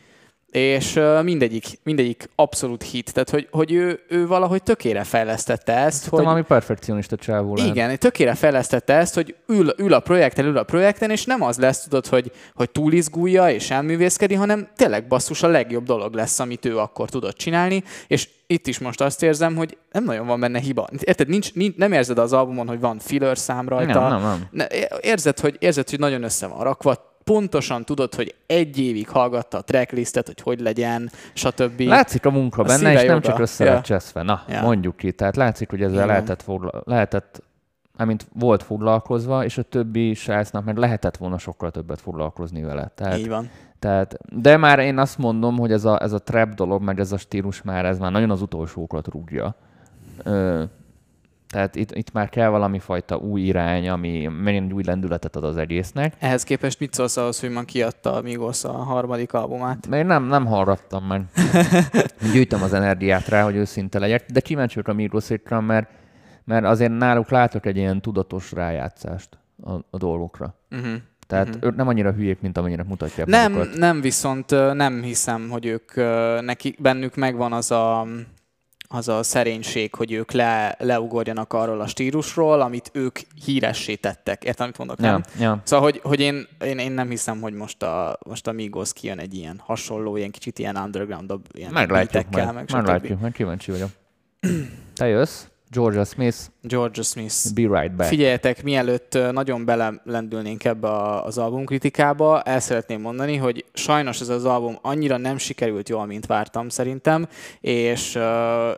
És mindegyik, mindegyik abszolút hit. Tehát, hogy, hogy ő, ő valahogy tökére fejlesztette ezt, hogy, valami perfekcionista csávó lehet. igen, tökére fejlesztette ezt, hogy ül, ül a projekten, ül a projekten, és nem az lesz, tudod, hogy, hogy túlizgulja és elművészkedi, hanem tényleg basszus a legjobb dolog lesz, amit ő akkor tudott csinálni, és itt is most azt érzem, hogy nem nagyon van benne hiba. Érted, nincs, nincs, nem érzed az albumon, hogy van filler szám rajta. Nem, nem, nem. Ne, érzed, hogy, érzed, hogy nagyon össze van rakva, pontosan tudod, hogy egy évig hallgatta a tracklistet, hogy hogy legyen, stb. Látszik a munka A benne, és nem joga. csak össze Ja. lett cseszve. Na, ja. mondjuk ki. Tehát látszik, hogy ezzel Igen. lehetett, fogla- lehetett amint volt foglalkozva, és a többi srácnak meg lehetett volna sokkal többet foglalkozni vele. Tehát, Így van. tehát, de már én azt mondom, hogy ez a, ez a trap dolog, meg ez a stílus már, ez már nagyon az utolsókat rúgja. Ö, tehát itt, itt már kell valami fajta új irány, ami megint új lendületet ad az egésznek. Ehhez képest mit szólsz ahhoz, hogy ma kiadta a Migos a harmadik albumát? Mert nem, nem hallgattam meg. Gyűjtöm az energiát rá, hogy őszinte legyek, de kíváncsi vagyok a Migroszékra, mert, mert azért náluk látok egy ilyen tudatos rájátszást a, a dolgokra. Uh-huh. Tehát uh-huh. ők nem annyira hülyék, mint amennyire mutatják Nem, magukat. nem viszont nem hiszem, hogy ők neki, bennük megvan az a, az a szerénység, hogy ők le, leugorjanak arról a stílusról, amit ők híressé tettek. Érted, amit mondok, nem? Ja, ja. Szóval, hogy, hogy én, én, én, nem hiszem, hogy most a, most a Migos kijön egy ilyen hasonló, ilyen kicsit ilyen underground ilyen Meglátjuk majd. meg. Meglátjuk, majd kíváncsi vagyok. Te jössz, Georgia Smith, Georgia Smith. be right back. Figyeljetek, mielőtt nagyon belelendülnénk ebbe az albumkritikába, el szeretném mondani, hogy sajnos ez az album annyira nem sikerült jól, mint vártam szerintem, és uh,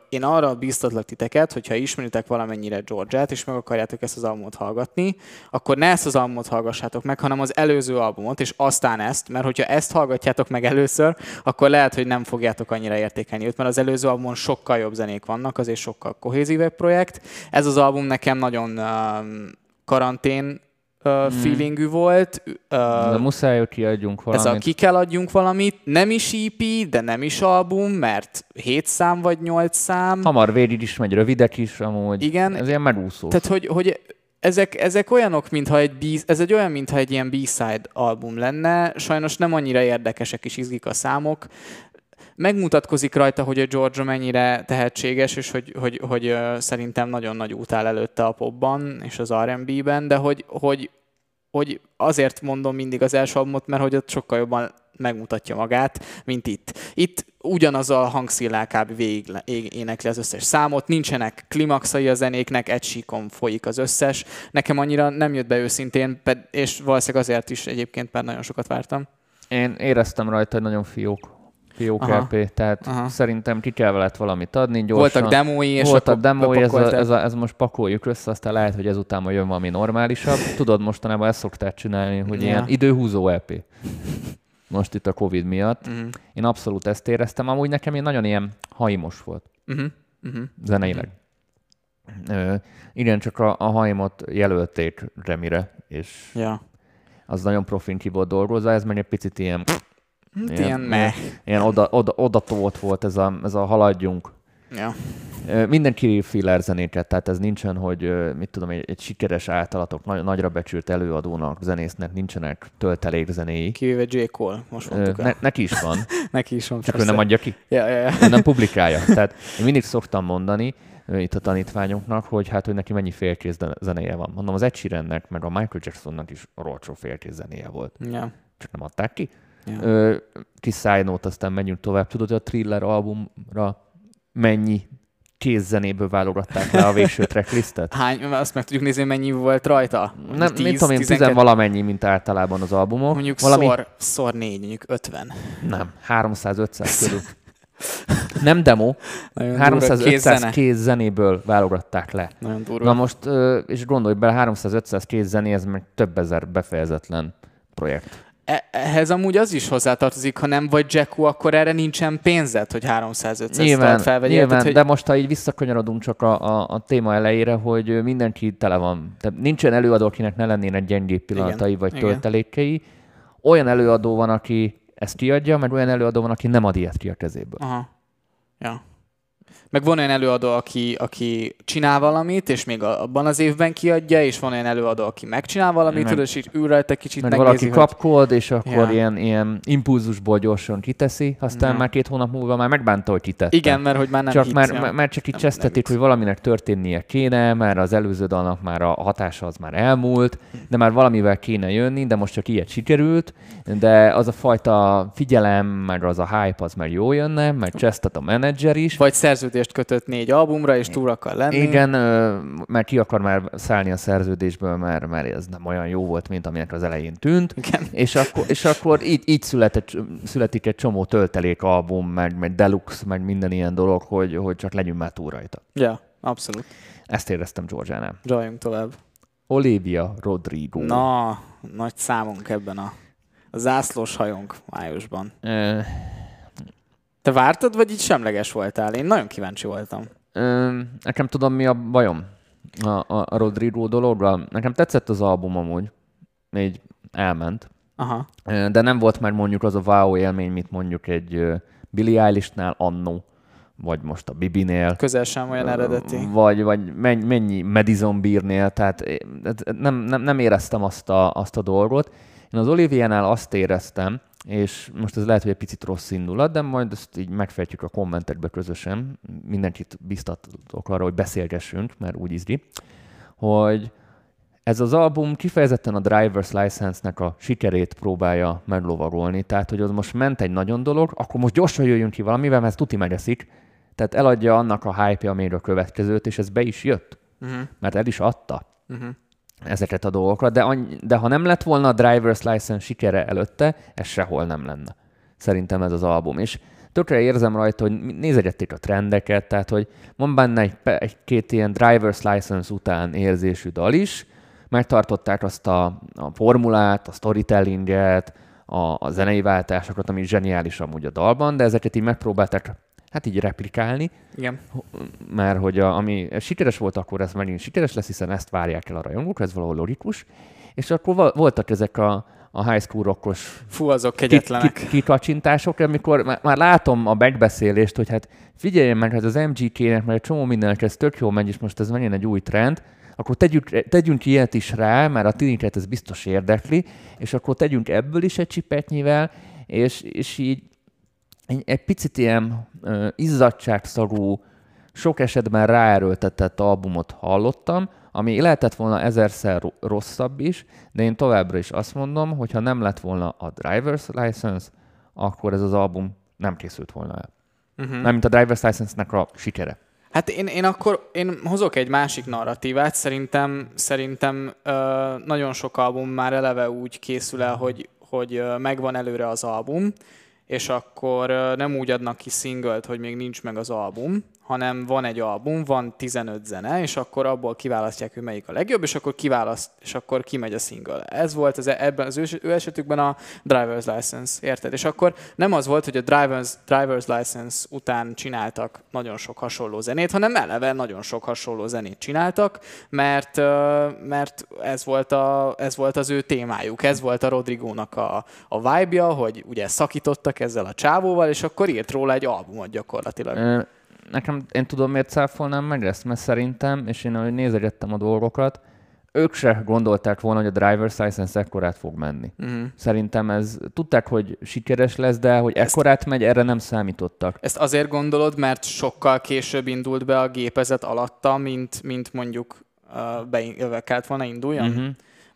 én arra bíztatlak titeket, hogyha ismeritek valamennyire Georgiát, és meg akarjátok ezt az albumot hallgatni, akkor ne ezt az albumot hallgassátok meg, hanem az előző albumot, és aztán ezt, mert hogyha ezt hallgatjátok meg először, akkor lehet, hogy nem fogjátok annyira értékelni őt, mert az előző albumon sokkal jobb zenék vannak, azért sokkal kohézívebb projekt. Ez az album nekem nagyon karantén uh, feelingű volt. De Uh, muszáj, hogy kiadjunk ez valamit. a ki kell adjunk valamit, nem is EP, de nem is album, mert 7 szám vagy 8 szám. Hamar végig is megy, rövidek is amúgy. Igen. Ez ilyen megúszó. Tehát, hogy, hogy ezek, ezek olyanok, mintha egy B, ez egy olyan, mintha egy ilyen B-side album lenne, sajnos nem annyira érdekesek és izgik a számok. Megmutatkozik rajta, hogy a Georgia mennyire tehetséges, és hogy, hogy, hogy szerintem nagyon nagy út áll előtte a popban és az R&B-ben, de hogy, hogy, hogy azért mondom mindig az első albumot, mert hogy ott sokkal jobban megmutatja magát, mint itt. Itt ugyanaz a hangszillá kb. végig énekli az összes számot, nincsenek klimaxai a zenéknek, egy síkon folyik az összes. Nekem annyira nem jött be őszintén, és valószínűleg azért is egyébként, mert nagyon sokat vártam. Én éreztem rajta, hogy nagyon fiók. Fiók Aha. Tehát Aha. szerintem ki kell veled valamit adni gyorsan. Voltak demói, és Voltak demói, ez, a, ez, a, ez, most pakoljuk össze, aztán lehet, hogy ezután majd jön valami normálisabb. Tudod, mostanában ezt szokták csinálni, hogy Ja. ilyen időhúzó LP. Most itt a Covid miatt. Mhm. Én abszolút ezt éreztem. Amúgy nekem én nagyon ilyen haimos volt Mhm. Mhm. zeneileg. Ö, igen, csak a, a haimot jelölték Remire, és Ja. az nagyon profin ki volt dolgozva, ez meg egy picit ilyen, Ilyen- ilyen meh. ilyen oda, oda, odatolt volt ez a, ez a haladjunk. Ja. Ö, Mindenki filler zenéket, tehát ez nincsen, hogy mit tudom, egy, egy sikeres általatok, nagy, nagyra becsült előadónak, zenésznek nincsenek töltelék zenéi. Kivéve J. Cole, most mondtuk ne, neki is van, Neki is van. csak ő persze. nem adja ki, Ja, ja, ja. ő nem publikálja. Tehát én mindig szoktam mondani itt a tanítványoknak, hogy hát, hogy neki mennyi félkész zenéje van. Mondom, az Ed Sheerannek, meg a Michael Jacksonnak is rocsó félkész zenéje volt. ja. Csak nem adták ki. Ö, kis side note, aztán menjünk tovább. Tudod, hogy a Thriller albumra mennyi kézzenéből válogatták le a végső tracklistet? Hány, azt meg tudjuk nézni, mennyi volt rajta? Nem, 10, mit tudom én, 12? tizen valamennyi, mint általában az albumok. Mondjuk Valami, szor, szor négy, mondjuk 50. Nem, 300-500 körül. Nem demo, Nagyon 300-500 kézzene. kéz zenéből válogatták le. Nagyon durva. Na most, és gondolj bele, 300-500 kéz zené, ez meg több ezer befejezetlen projekt. E- ehhez amúgy az is hozzátartozik, ha nem vagy Jacku, akkor erre nincsen pénzed, hogy 300-500 Nyilván, felvegyél. nyilván Tehát, hogy... de most ha így visszakanyarodunk csak a, a, a téma elejére, hogy mindenki tele van. Tehát nincsen előadó, akinek ne lennének gyengébb pillanatai Igen, vagy igen. töltelékei. Olyan előadó van, aki ezt kiadja, meg olyan előadó van, aki nem ad ilyet ki a kezéből. Aha. Ja. Meg van olyan előadó, aki, aki csinál valamit, és még abban az évben kiadja, és van olyan előadó, aki megcsinál valamit, Meg- tudod, és így ül rajta kicsit Meg megnézi, valaki hogy... kapkod, és akkor Ja. ilyen, ilyen impulzusból gyorsan kiteszi, aztán Ja. már két hónap múlva már megbánta, hogy kitette. Igen, mert hogy már nem csak hit, már, ja. már, csak így csesztetik, hogy valaminek történnie kéne, már az előző dalnak már a hatása az már elmúlt, de már valamivel kéne jönni, de most csak ilyet sikerült, de az a fajta figyelem, meg az a hype az már jó jönne, mert csesztet a menedzser is. Vagy szerződést kötött négy albumra, és túl akar lenni. Igen, mert ki akar már szállni a szerződésből, mert, mert ez nem olyan jó volt, mint aminek az elején tűnt. Igen. És akkor, és akkor így, így született, születik egy csomó töltelék album, meg, meg deluxe, meg minden ilyen dolog, hogy, hogy csak legyünk már túl rajta. Ja, abszolút. Ezt éreztem Georgiánál. Zsaljunk tovább. Olivia Rodrigo. Na, nagy számunk ebben a, a zászlós hajónk májusban. Ö, Te vártad, vagy így semleges voltál? Én nagyon kíváncsi voltam. ö, nekem tudom, mi a bajom a, a, a Rodrigo dologra. Nekem tetszett az album amúgy. Így elment. Aha. De nem volt már mondjuk az a wow élmény, mint mondjuk egy ö, Billie Eilish-nál annó, vagy most a Bibinél. Közel sem olyan eredeti. Vagy, vagy mennyi, mennyi Madison Beernél, tehát nem, nem, nem éreztem azt a, azt a dolgot. Én az Oliviánál azt éreztem, és most ez lehet, hogy egy picit rossz indulat, de majd ezt így megfejtjük a kommentekbe közösen. Mindenkit biztatok arra, hogy beszélgessünk, mert úgy izgi, hogy ez az album kifejezetten a Driver's License-nek a sikerét próbálja meglovagolni, tehát hogy az most ment egy nagyon dolog, akkor most gyorsan jöjjön ki valamivel, mert tuti megeszik, tehát eladja annak a hype-ja még a következőt, és ez be is jött, uh-huh. mert el is adta uh-huh. Ezeket a dolgokat, de, annyi, de ha nem lett volna a Driver's License sikere előtte, ez sehol nem lenne. Szerintem ez az album. És tökre érzem rajta, hogy nézegették a trendeket, tehát hogy van benne egy, egy két ilyen Driver's License után érzésű dal is, megtartották azt a, a formulát, a storytellinget, a, a zenei váltásokat, ami zseniális amúgy a dalban, de ezeket így megpróbálták hát így replikálni. Igen. Mert hogy a, ami sikeres volt, akkor ez megint sikeres lesz, hiszen ezt várják el a rajongók, ez valahol logikus. És akkor voltak ezek a, a high school rockos Fú, azok kegyetlenek. kikacsintások, amikor már, már látom a megbeszélést, hogy hát figyeljen meg, hát az MGK-nek, mert egy csomó mindenek ez tök jó megy, és most ez megint egy új trend, akkor tegyünk, tegyünk ilyet is rá, mert a tiniket ez biztos érdekli, és akkor tegyünk ebből is egy csipetnyivel, és, és így egy, egy picit ilyen uh, izzadságszagú, sok esetben ráerőltetett albumot hallottam, ami lehetett volna ezerszer rosszabb is, de én továbbra is azt mondom, hogy ha nem lett volna a Driver's License, akkor ez az album nem készült volna el. Uh-huh. Nem, mint a Driver's License-nek a sikere. Hát én, én akkor én hozok egy másik narratívát. Szerintem, szerintem ö, nagyon sok album már eleve úgy készül el, hogy, hogy megvan előre az album, és akkor nem úgy adnak ki singlet, hogy még nincs meg az album, hanem van egy album, van 15 zene, és akkor abból kiválasztják, hogy melyik a legjobb, és akkor kiválaszt, és akkor kimegy a single. Ez volt az, ebben az ő, esetükben a driver's license, érted? És akkor nem az volt, hogy a driver's, driver's license után csináltak nagyon sok hasonló zenét, hanem eleve nagyon sok hasonló zenét csináltak, mert, mert ez, volt a, ez volt az ő témájuk, ez volt a Rodrigónak a, a vibe-ja, hogy ugye szakítottak ezzel a csávóval, és akkor írt róla egy albumot gyakorlatilag nekem, én tudom, miért száfolnám meg ezt, mert szerintem, és én ahogy nézegettem a dolgokat, ők se gondolták volna, hogy a driver's license ekkorát fog menni. Uh-huh. Szerintem ez, tudták, hogy sikeres lesz, de hogy ezt, ekkorát megy, erre nem számítottak. Ezt azért gondolod, mert sokkal később indult be a gépezet alatta, mint, mint mondjuk uh, be, kellett volna induljon? Uh-huh.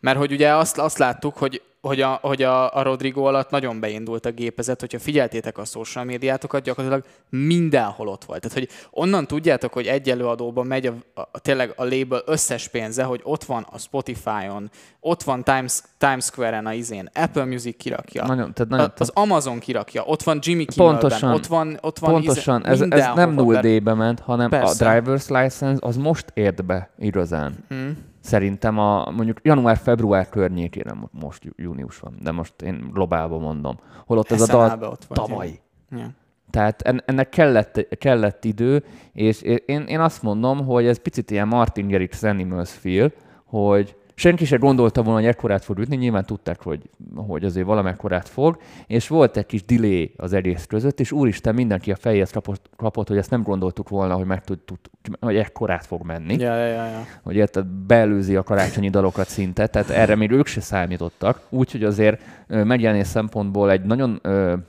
Mert hogy ugye azt, azt láttuk, hogy hogy a, hogy a, a Rodrigo alatt nagyon beindult a gépezet, hogyha figyeltétek a social médiátokat, gyakorlatilag mindenhol ott volt. Tehát, hogy onnan tudjátok, hogy egy előadóban megy a, a, tényleg a label összes pénze, hogy ott van a Spotify-on, ott van Times, Times Square-en a izén, Apple Music kirakja, nagyon, tehát nagyon, az Amazon kirakja, ott van Jimmy Kimmelben, pontosan, ott van, ott van Pontosan, izé, ez, ez nem 0 D-be ment, hanem Persze. a driver's license az most ért be igazán. Hmm szerintem a mondjuk január-február környékére, most június van, de most én globálban mondom, holott ez a dal tavaly. Ja. Tehát ennek kellett, kellett idő, és én, én azt mondom, hogy ez picit ilyen Martin Garrix Animals feel, hogy senki se gondolta volna, hogy ekkorát fog ütni, nyilván tudták, hogy, hogy azért valamekkorát fog, és volt egy kis delay az egész között, és úristen, mindenki a fejéhez kapott, kapott hogy ezt nem gondoltuk volna, hogy meg tud, tud hogy ekkorát fog menni. Ja, ja, ja, ja. Hogy érted, beelőzi a karácsonyi dalokat szinte, tehát erre még ők se számítottak, úgyhogy azért megjelenés szempontból egy nagyon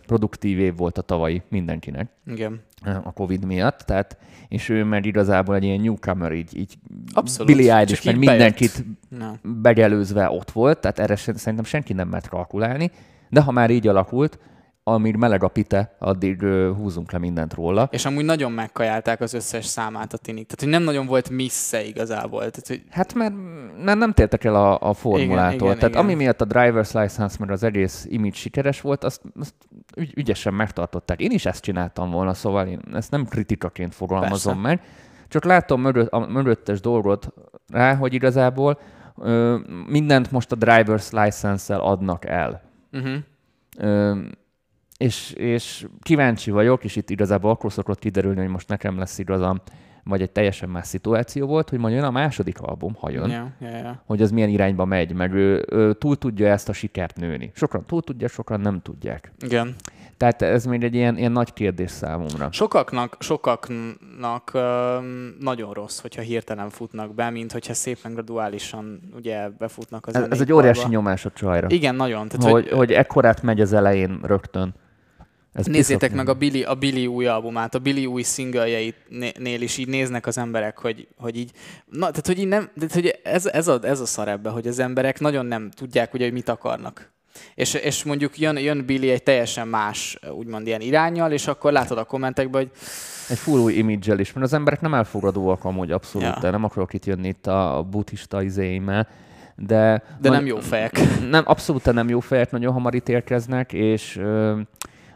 produktív év volt a tavalyi mindenkinek. Igen a Covid miatt, tehát, és ő meg igazából egy ilyen newcomer, így, így Abszolút. Billy Eilish, mert mindenkit no. begelőzve ott volt, tehát erre szerintem senki nem mert kalkulálni, de ha már így alakult, amíg meleg a pite, addig húzunk le mindent róla. És amúgy nagyon megkajálták az összes számát a tinik. Tehát, hogy nem nagyon volt missze igazából. Tehát, hogy... Hát mert nem, nem tértek el a, a formulától. Igen, igen, Tehát igen. ami miatt a driver's license, mert az egész image sikeres volt, azt, azt ügy, ügyesen megtartották. Én is ezt csináltam volna, szóval én ezt nem kritikaként fogalmazom Persze. meg. Csak látom mögött, a mögöttes dolgot rá, hogy igazából ö, mindent most a driver's license-szel adnak el. Uh-huh. Ö, és, és kíváncsi vagyok, és itt igazából akkor szokott kiderülni, hogy most nekem lesz igazam, vagy egy teljesen más szituáció volt, hogy majd jön a második album, ha jön, yeah, yeah, yeah. hogy az milyen irányba megy, meg ő, ő túl tudja ezt a sikert nőni. Sokan túl tudják, sokan nem tudják. Igen. Tehát ez még egy ilyen, ilyen nagy kérdés számomra. Sokaknak, sokaknak öm, nagyon rossz, hogyha hirtelen futnak be, mint hogyha szépen graduálisan ugye befutnak az Ez, ez egy óriási nyomás a csajra. Igen, nagyon. Tehát, hogy, hogy, hogy ekkorát megy az elején rögtön. Ez Nézzétek meg a Billy, a Billy új albumát, a Billy új szingljeinél is így néznek az emberek, hogy, hogy így, na, tehát hogy így nem, tehát hogy ez, ez, a, ez a szar ebbe, hogy az emberek nagyon nem tudják, ugye, hogy mit akarnak. És, és mondjuk jön, jön Billy egy teljesen más, úgymond ilyen irányjal, és akkor látod a kommentekben, hogy egy full új image is, mert az emberek nem elfogadóak amúgy abszolút, ja. de nem akarok itt jönni itt a buddhista izéimmel, de... De nem jó fejek. Nem, abszolút nem jó fejek, nagyon hamar ítélkeznek, és ö,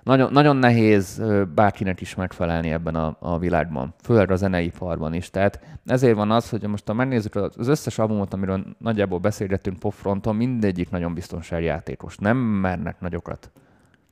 nagyon, nagyon nehéz bárkinek is megfelelni ebben a, a világban, főleg a zeneiparban is. Tehát ezért van az, hogy most ha megnézzük az összes albumot, amiről nagyjából beszélgettünk popfronton, mindegyik nagyon biztonsági játékos. Nem mernek nagyokat.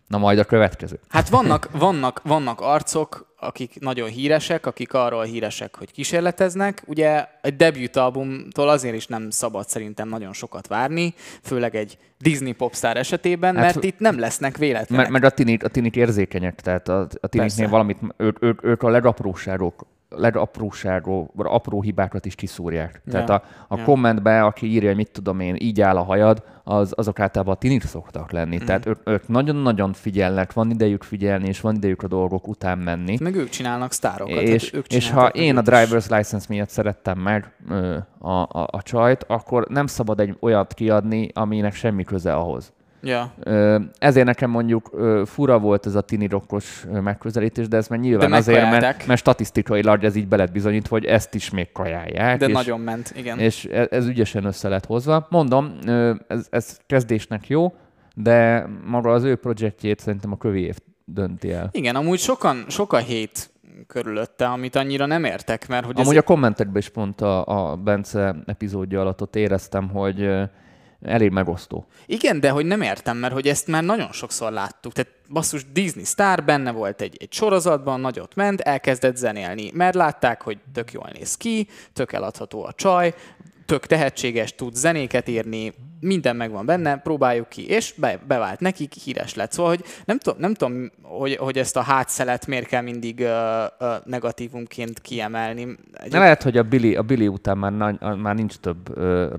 Na majd a következő. Hát vannak, vannak, vannak arcok, akik nagyon híresek, akik arról híresek, hogy kísérleteznek. Ugye egy debut albumtól azért is nem szabad szerintem nagyon sokat várni, főleg egy Disney popstar esetében, hát, mert itt nem lesznek véletlenek. Mert, mert a tinik, a tinik érzékenyek, tehát a, a tiniknél valamit, ők, ők, ők a legapróságok legapróságról, apró hibákat is kiszúrják. Ja. Tehát a, a ja. kommentbe, aki írja, hogy mit tudom én, így áll a hajad, az, azok általában a tinit szoktak lenni. Mm. Tehát ők, ők nagyon-nagyon figyelnek, van idejük figyelni, és van idejük a dolgok után menni. Meg ők csinálnak sztárokat. És, ők és ha én a driver's license miatt szerettem meg ö, a, a, a csajt, akkor nem szabad egy olyat kiadni, aminek semmi köze ahhoz. Ja. Ezért nekem mondjuk fura volt ez a tini rokkos megközelítés, de ez már nyilván de azért, mert, mert statisztikailag ez így be lett bizonyítva, hogy ezt is még kajálják. De és, nagyon ment, igen. És ez, ez ügyesen össze lett hozva. Mondom, ez, ez kezdésnek jó, de maga az ő projektjét szerintem a kövi év dönti el. Igen, amúgy sokan, sok a hét körülötte, amit annyira nem értek, mert hogy Amúgy ez... a kommentekben is pont a, a Bence epizódja alatt ott éreztem, hogy elég megosztó. Igen, de hogy nem értem, mert hogy ezt már nagyon sokszor láttuk. Tehát basszus Disney Star benne volt egy, egy sorozatban, nagyot ment, elkezdett zenélni, mert látták, hogy tök jól néz ki, tök eladható a csaj, tök tehetséges, tud zenéket írni, minden megvan benne, próbáljuk ki, és be, bevált nekik, híres lett. Szóval, hogy nem, tudom, nem tudom, hogy, hogy ezt a hátszelet miért kell mindig uh, uh, negatívumként kiemelni. Egy... Lehet, hogy a Billy, a Billy után már, már nincs több uh,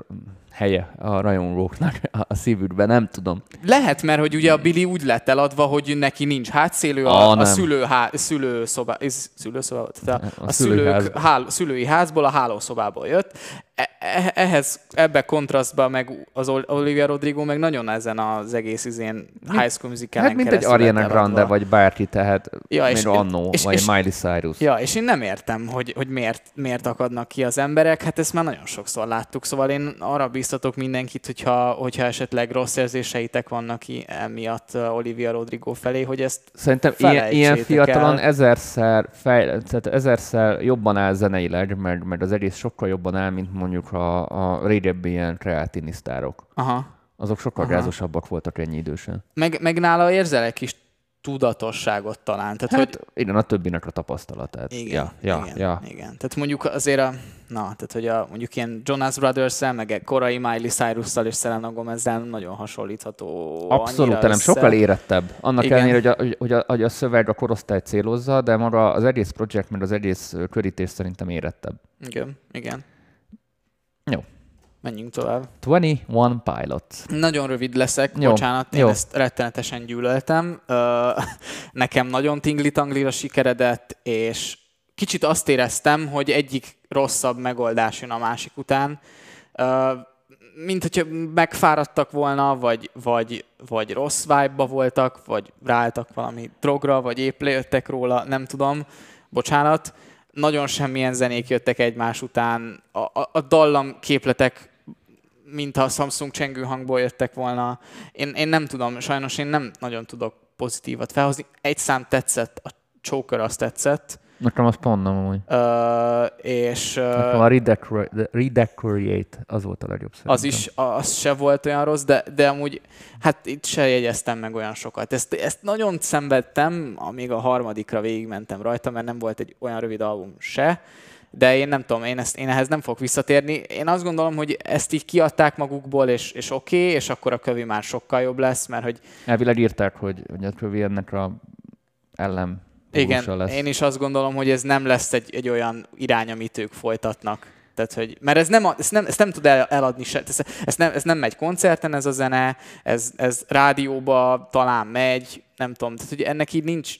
helye a rajongóknak a szívükben, nem tudom. Lehet, mert hogy ugye a Billy úgy lett eladva, hogy neki nincs hátszélő, a, a, a szülő, há, szülőszobá, szülőszobá, tehát a, a, a szülők, hál, szülői házból, a hálószobából jött. E, e, ehhez, ebbe kontrasztban meg az Olivia Rodrigo meg nagyon ezen az egész izén High School musical Hát mint egy Ariana Grande, vagy bárki, tehát ja, és, annó, és, vagy és, Miley Cyrus. Ja, és én nem értem, hogy, hogy miért, miért akadnak ki az emberek, hát ezt már nagyon sokszor láttuk, szóval én arra biztatok mindenkit, hogyha, hogyha esetleg rossz érzéseitek vannak ki emiatt uh, Olivia Rodrigo felé, hogy ezt Szerintem ilyen, ilyen fiatalon el. ezerszer, fej, tehát ezerszer jobban áll zeneileg, mert, mert az egész sokkal jobban áll, mint mondjuk a, a régebbi ilyen kreatinisztárok. Aha. Azok sokkal Aha. gázosabbak voltak ennyi idősen. Meg, meg nála érzel egy kis tudatosságot talán. Tehát, hát, hogy... igen, a többinek a tapasztalatát. Igen, ja, ja, igen, ja. igen. Tehát mondjuk azért a, na, tehát hogy a, mondjuk ilyen Jonas Brothers-szel, meg korai Miley Cyrus-szal és Selena Gomez-zel nagyon hasonlítható. Abszolút, nem, össze... sokkal érettebb. Annak igen. ellenére, hogy a, hogy, a, hogy a szöveg a korosztály célozza, de maga az egész projekt, meg az egész körítés szerintem érettebb. Igen, igen. Jó. Menjünk tovább. 21 Pilots. Nagyon rövid leszek, Jó. bocsánat, én Jó. ezt rettenetesen gyűlöltem. nekem nagyon tingli-tanglira sikeredett, és kicsit azt éreztem, hogy egyik rosszabb megoldás jön a másik után. mint hogyha megfáradtak volna, vagy, vagy, vagy rossz vibe voltak, vagy ráálltak valami drogra, vagy épp lejöttek róla, nem tudom, bocsánat. Nagyon semmilyen zenék jöttek egymás után. A, a, a dallam képletek mintha a Samsung csengő hangból jöttek volna. Én, én nem tudom, sajnos én nem nagyon tudok pozitívat felhozni. Egy szám tetszett, a Choker azt tetszett. Nekem az pont nem amúgy. Uh, és... Uh, Nekem a Redecorate az volt a legjobb szerintem. Az is, az se volt olyan rossz, de, de amúgy, hát itt se jegyeztem meg olyan sokat. Ezt, ezt nagyon szenvedtem, amíg a harmadikra végigmentem rajta, mert nem volt egy olyan rövid album se de én nem tudom, én, ezt, én ehhez nem fogok visszatérni. Én azt gondolom, hogy ezt így kiadták magukból, és, és oké, okay, és akkor a kövi már sokkal jobb lesz, mert hogy... Elvileg írták, hogy, hogy a kövi ennek a ellen igen, lesz. én is azt gondolom, hogy ez nem lesz egy, egy olyan irány, amit ők folytatnak. Tehát, hogy, mert ez nem, ezt, nem, ezt nem tud el, eladni se. Ez, ez, nem, ez nem megy koncerten ez a zene, ez, ez rádióba talán megy, nem tudom, tehát hogy ennek így nincs,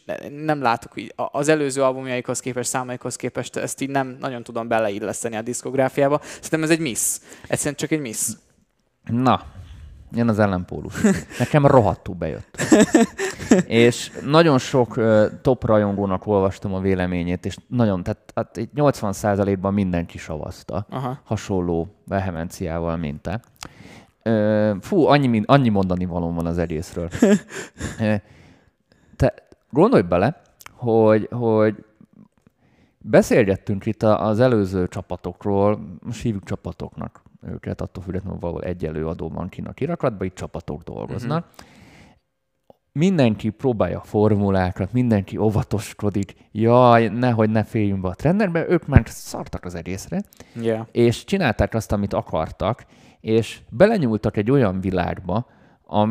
nem látok így, az előző albumjaikhoz képest, számaikhoz képest ezt így nem nagyon tudom beleilleszteni a diszkográfiába. Szerintem ez egy miss. Egyszerűen csak egy miss. Na, jön az ellenpólus. Nekem rohadtul bejött. és nagyon sok uh, top rajongónak olvastam a véleményét, és nagyon, tehát hát 80%-ban mindenki savazta. Aha. Hasonló vehemenciával, mint te. Uh, fú, annyi, annyi mondani való van az egészről. uh, te gondolj bele, hogy, hogy beszélgettünk itt az előző csapatokról, most hívjuk csapatoknak őket, attól függetlenül valahol egy előadó van kint a kirakatban, itt csapatok dolgoznak. Uh-huh. Mindenki próbálja a formulákat, mindenki óvatoskodik, jaj, nehogy ne féljünk be a trenderbe, ők már szartak az egészre, yeah. és csinálták azt, amit akartak, és belenyúltak egy olyan világba,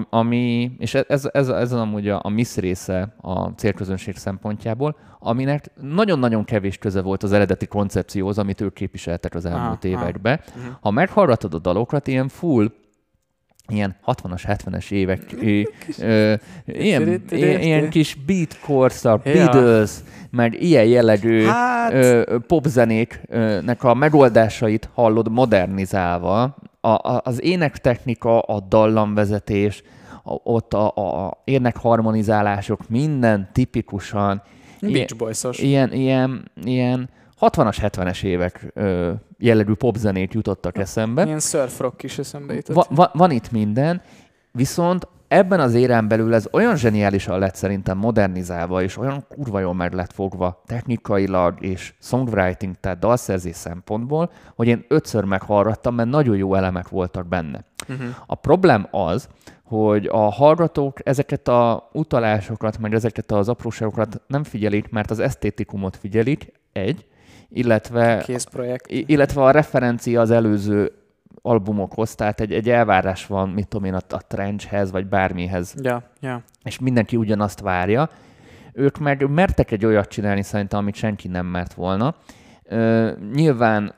ami, és ez, ez, ez amúgy a, a miss része a célközönség szempontjából, aminek nagyon-nagyon kevés köze volt az eredeti koncepcióhoz, amit ők képviseltek az elmúlt ah, években. Ah. Ha meghallgatod a dalokat, ilyen full ilyen 60-as, 70-es évek, ö, ö, ilyen, ilyen kis beat korszak, Beatles, meg ilyen jellegű hát... popzenéknek a megoldásait hallod modernizálva, a, a, az énektechnika, a dallamvezetés, a, ott a, a énekharmonizálások, minden tipikusan Beach Boys-os. Ilyen, ilyen, ilyen 60-as, 70-es évek ö, jellegű popzenét jutottak eszembe. Ilyen surf rock is eszembe jutott. Va, va, van itt minden, viszont ebben az érán belül ez olyan zseniálisan lett szerintem modernizálva, és olyan kurva jól meg lett fogva technikailag és songwriting, tehát dalszerzés szempontból, hogy én ötször meghallgattam, mert nagyon jó elemek voltak benne. Uh-huh. A problém az, hogy a hallgatók ezeket a utalásokat, meg ezeket az apróságokat nem figyelik, mert az esztétikumot figyelik, egy, illetve, illetve a referencia az előző albumokhoz, tehát egy, egy elvárás van, mit tudom én, a, a trenchhez, vagy bármihez. Ja, ja. És mindenki ugyanazt várja. Ők meg mertek egy olyat csinálni szerintem, amit senki nem mert volna. Ö, nyilván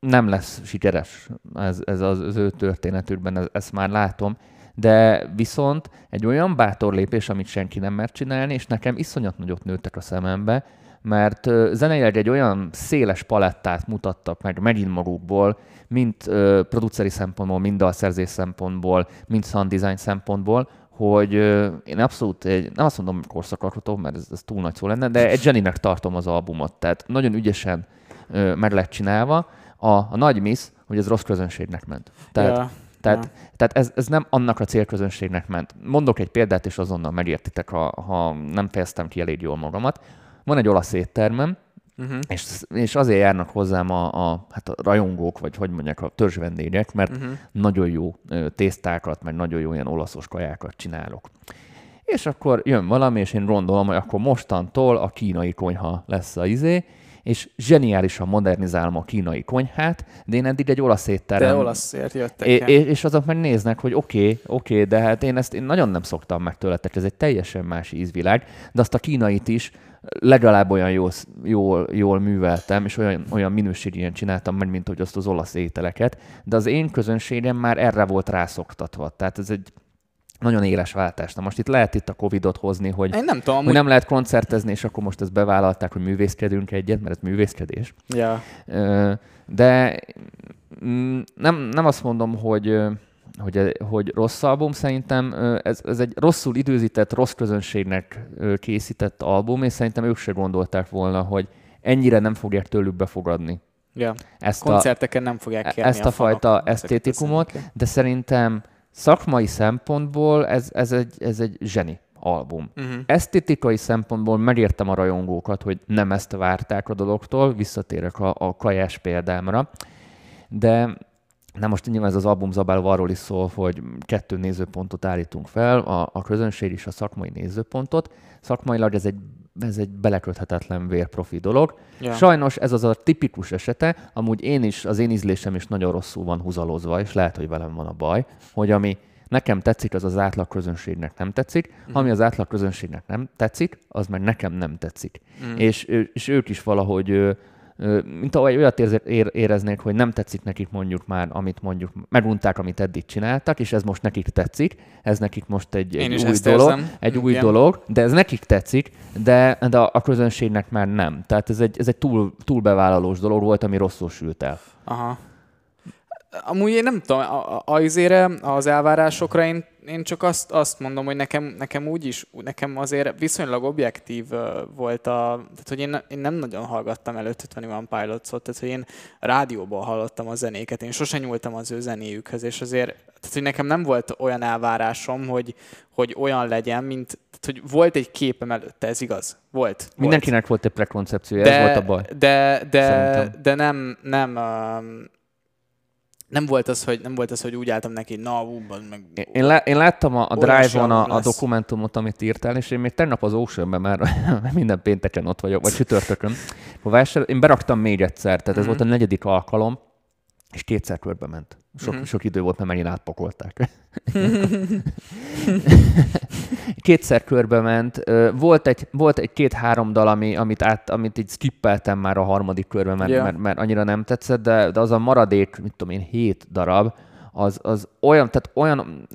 nem lesz sikeres ez, ez az, az ő történetükben, ez, ezt már látom, de viszont egy olyan bátor lépés, amit senki nem mert csinálni, és nekem iszonyat nagyot nőttek a szemembe, mert zeneileg egy olyan széles palettát mutattak meg megint magukból, mind produceri szempontból, mind dalszerzés szempontból, mind sound design szempontból, hogy én abszolút, egy, nem azt mondom korszakalkotó, mert ez, ez túl nagy szó lenne, de egy Jenny-nek tartom az albumot, tehát nagyon ügyesen meg lett csinálva. A, a nagy miss, hogy ez rossz közönségnek ment. Tehát, ja. Tehát, ja. tehát ez, ez nem annak a célközönségnek ment. Mondok egy példát, és azonnal megértitek, ha, ha nem fejeztem ki elég jól magamat. Van egy olasz éttermem, Uh-huh. És, és azért járnak hozzám a, a, hát a rajongók, vagy hogy mondják, a törzsvendégek, mert uh-huh. nagyon jó tésztákat, meg nagyon jó ilyen olaszos kajákat csinálok. És akkor jön valami, és én gondolom, hogy akkor mostantól a kínai konyha lesz a izé, és zseniálisan modernizálom a kínai konyhát, de én eddig egy olasz étterem. De olaszért jöttek. És, és azok meg néznek, hogy oké, okay, oké, okay, de hát én ezt én nagyon nem szoktam meg tőletek, ez egy teljesen más ízvilág, de azt a kínait is legalább olyan jól, jól, jól műveltem, és olyan, olyan minőségűen csináltam meg, mint hogy azt az olasz ételeket, de az én közönségem már erre volt rászoktatva. Tehát ez egy nagyon éles váltás. Na most itt lehet itt a Covid-ot hozni, hogy, Én nem, tudom, hogy nem lehet koncertezni, és akkor most ezt bevállalták, hogy művészkedünk egyet, mert ez művészkedés. Ja. De mm, nem, nem azt mondom, hogy hogy, hogy rossz album, szerintem ez, ez egy rosszul időzített, rossz közönségnek készített album, és szerintem ők se gondolták volna, hogy ennyire nem fogják tőlük befogadni. Ja. Ezt Koncerteken a, nem fogják kérni Ezt a, a fajta esztétikumot, de szerintem szakmai szempontból ez, ez, egy, ez egy zseni album. Uh-huh. Esztétikai szempontból megértem a rajongókat, hogy nem ezt várták a dologtól, visszatérek a, a kajás példámra, de Na most nyilván ez az albumzabáló arról is szól, hogy kettő nézőpontot állítunk fel, a, a közönség és a szakmai nézőpontot. Szakmailag ez egy ez egy beleköthetetlen vérprofi dolog. Ja. Sajnos ez az a tipikus esete, amúgy én is, az én ízlésem is nagyon rosszul van húzalozva, és lehet, hogy velem van a baj, hogy ami nekem tetszik, az az átlag közönségnek nem tetszik, Mhm. ami az átlag közönségnek nem tetszik, az meg nekem nem tetszik. Mm. És, és ők is valahogy, mint ahogy olyat éreznék, hogy nem tetszik nekik mondjuk már, amit mondjuk megunták, amit eddig csináltak, és ez most nekik tetszik, ez nekik most egy, Én egy új dolog, érzem. egy új Igen. dolog, de ez nekik tetszik, de, de a közönségnek már nem. Tehát ez egy, ez egy túl, túlbevállalós dolog volt, ami rosszul sült el. Aha. Amúgy én nem tudom, azért az elvárásokra én, én csak azt, azt mondom, hogy nekem, nekem úgy is, nekem azért viszonylag objektív volt a, tehát hogy én, én nem nagyon hallgattam előtt 21 Pilots-ot, tehát hogy én rádióból hallottam a zenéket, én sosem nyúltam az ő zenéjükhöz, és azért, tehát hogy nekem nem volt olyan elvárásom, hogy, hogy olyan legyen, mint, tehát hogy volt egy képem előtte, ez igaz? Volt. volt. Mindenkinek volt egy prekoncepciója, ez volt a baj. De, de, Szerintem. de nem, nem, nem volt az, hogy nem volt az, hogy úgy álltam neki, na, ú, meg. Én, én, lá, én láttam a, a Drive-on a, a dokumentumot, amit írtál, és én még tegnap az Ocean-ben már minden pénteken ott vagyok, vagy csütörtökön. Vásár, én beraktam még egyszer, tehát ez Mhm. volt a negyedik alkalom, és kétszer körbe ment. Sok, Mhm. sok idő volt, mert megint átpakolták. kétszer körbe ment. Volt egy, volt egy két-három dal, ami, amit, át, amit így skippeltem már a harmadik körbe, mert, Ja. mert, mert annyira nem tetszett, de, de az a maradék, mit tudom én, hét darab, az, az olyan, tehát olyan,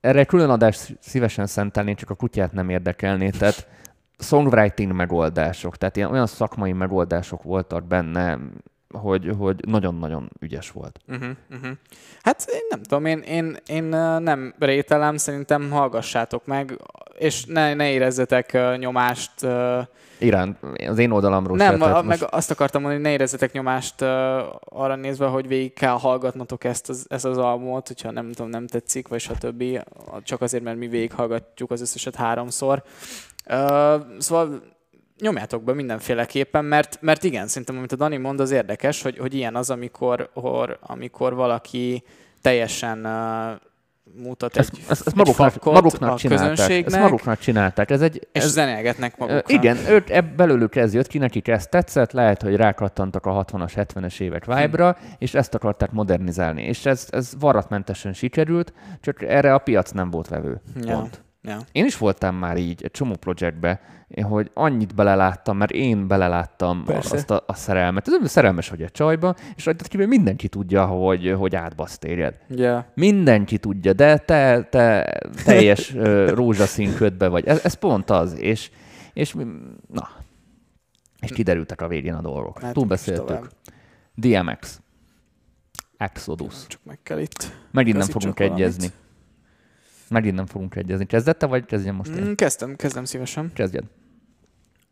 erre külön adást szívesen szentelnék, csak a kutyát nem érdekelné, tehát songwriting megoldások, tehát ilyen olyan szakmai megoldások voltak benne, hogy, hogy nagyon-nagyon ügyes volt. Uh-huh, uh-huh. Hát én nem tudom, én, én, én nem rételem, szerintem hallgassátok meg, és ne, ne érezzetek nyomást. Irán, az én oldalamról Nem, se, tehát a, meg most- azt akartam mondani, hogy ne érezzetek nyomást arra nézve, hogy végig kell hallgatnotok ezt az, ezt az albumot, hogyha nem tudom, nem tetszik, vagy stb. Csak azért, mert mi végighallgatjuk az összeset háromszor. Szóval nyomjátok be mindenféleképpen, mert, mert igen, szerintem, amit a Dani mond, az érdekes, hogy, hogy ilyen az, amikor, or, amikor valaki teljesen uh, mutat ezt, egy, ezt, ezt egy maguknak, fakkot maguknak a csinálták. Ezt közönségnek, maguknak csinálták. Ez egy, és ez, zenélgetnek Ö, maguknak. Igen, őt ebb, belőlük ez jött ki, nekik ez tetszett, lehet, hogy rákattantak a 60-as, 70-es évek vibe-ra, és ezt akarták modernizálni. És ez, ez varratmentesen sikerült, csak erre a piac nem volt vevő. Ja. Pont. Ja. Én is voltam már így egy csomó projektbe, hogy annyit beleláttam, mert én beleláttam Persze. azt a, a szerelmet. Ez szerelmes vagy egy csajba, és rajtad kívül mindenki tudja, hogy, hogy átbasz téged. Ja. Mindenki tudja, de te, te teljes rózsaszín ködbe vagy. Ez, ez pont az, és, és na, és kiderültek a végén a dolgok. Is Túlbeszéltük. DMX. Exodus. Csak meg kell itt. Megint nem Igazítsuk fogunk valamit. Megint nem fogunk egyezni. Kezdette, vagy kezdjem most én? Mm, kezdtem, kezdem szívesen. Kezdjed.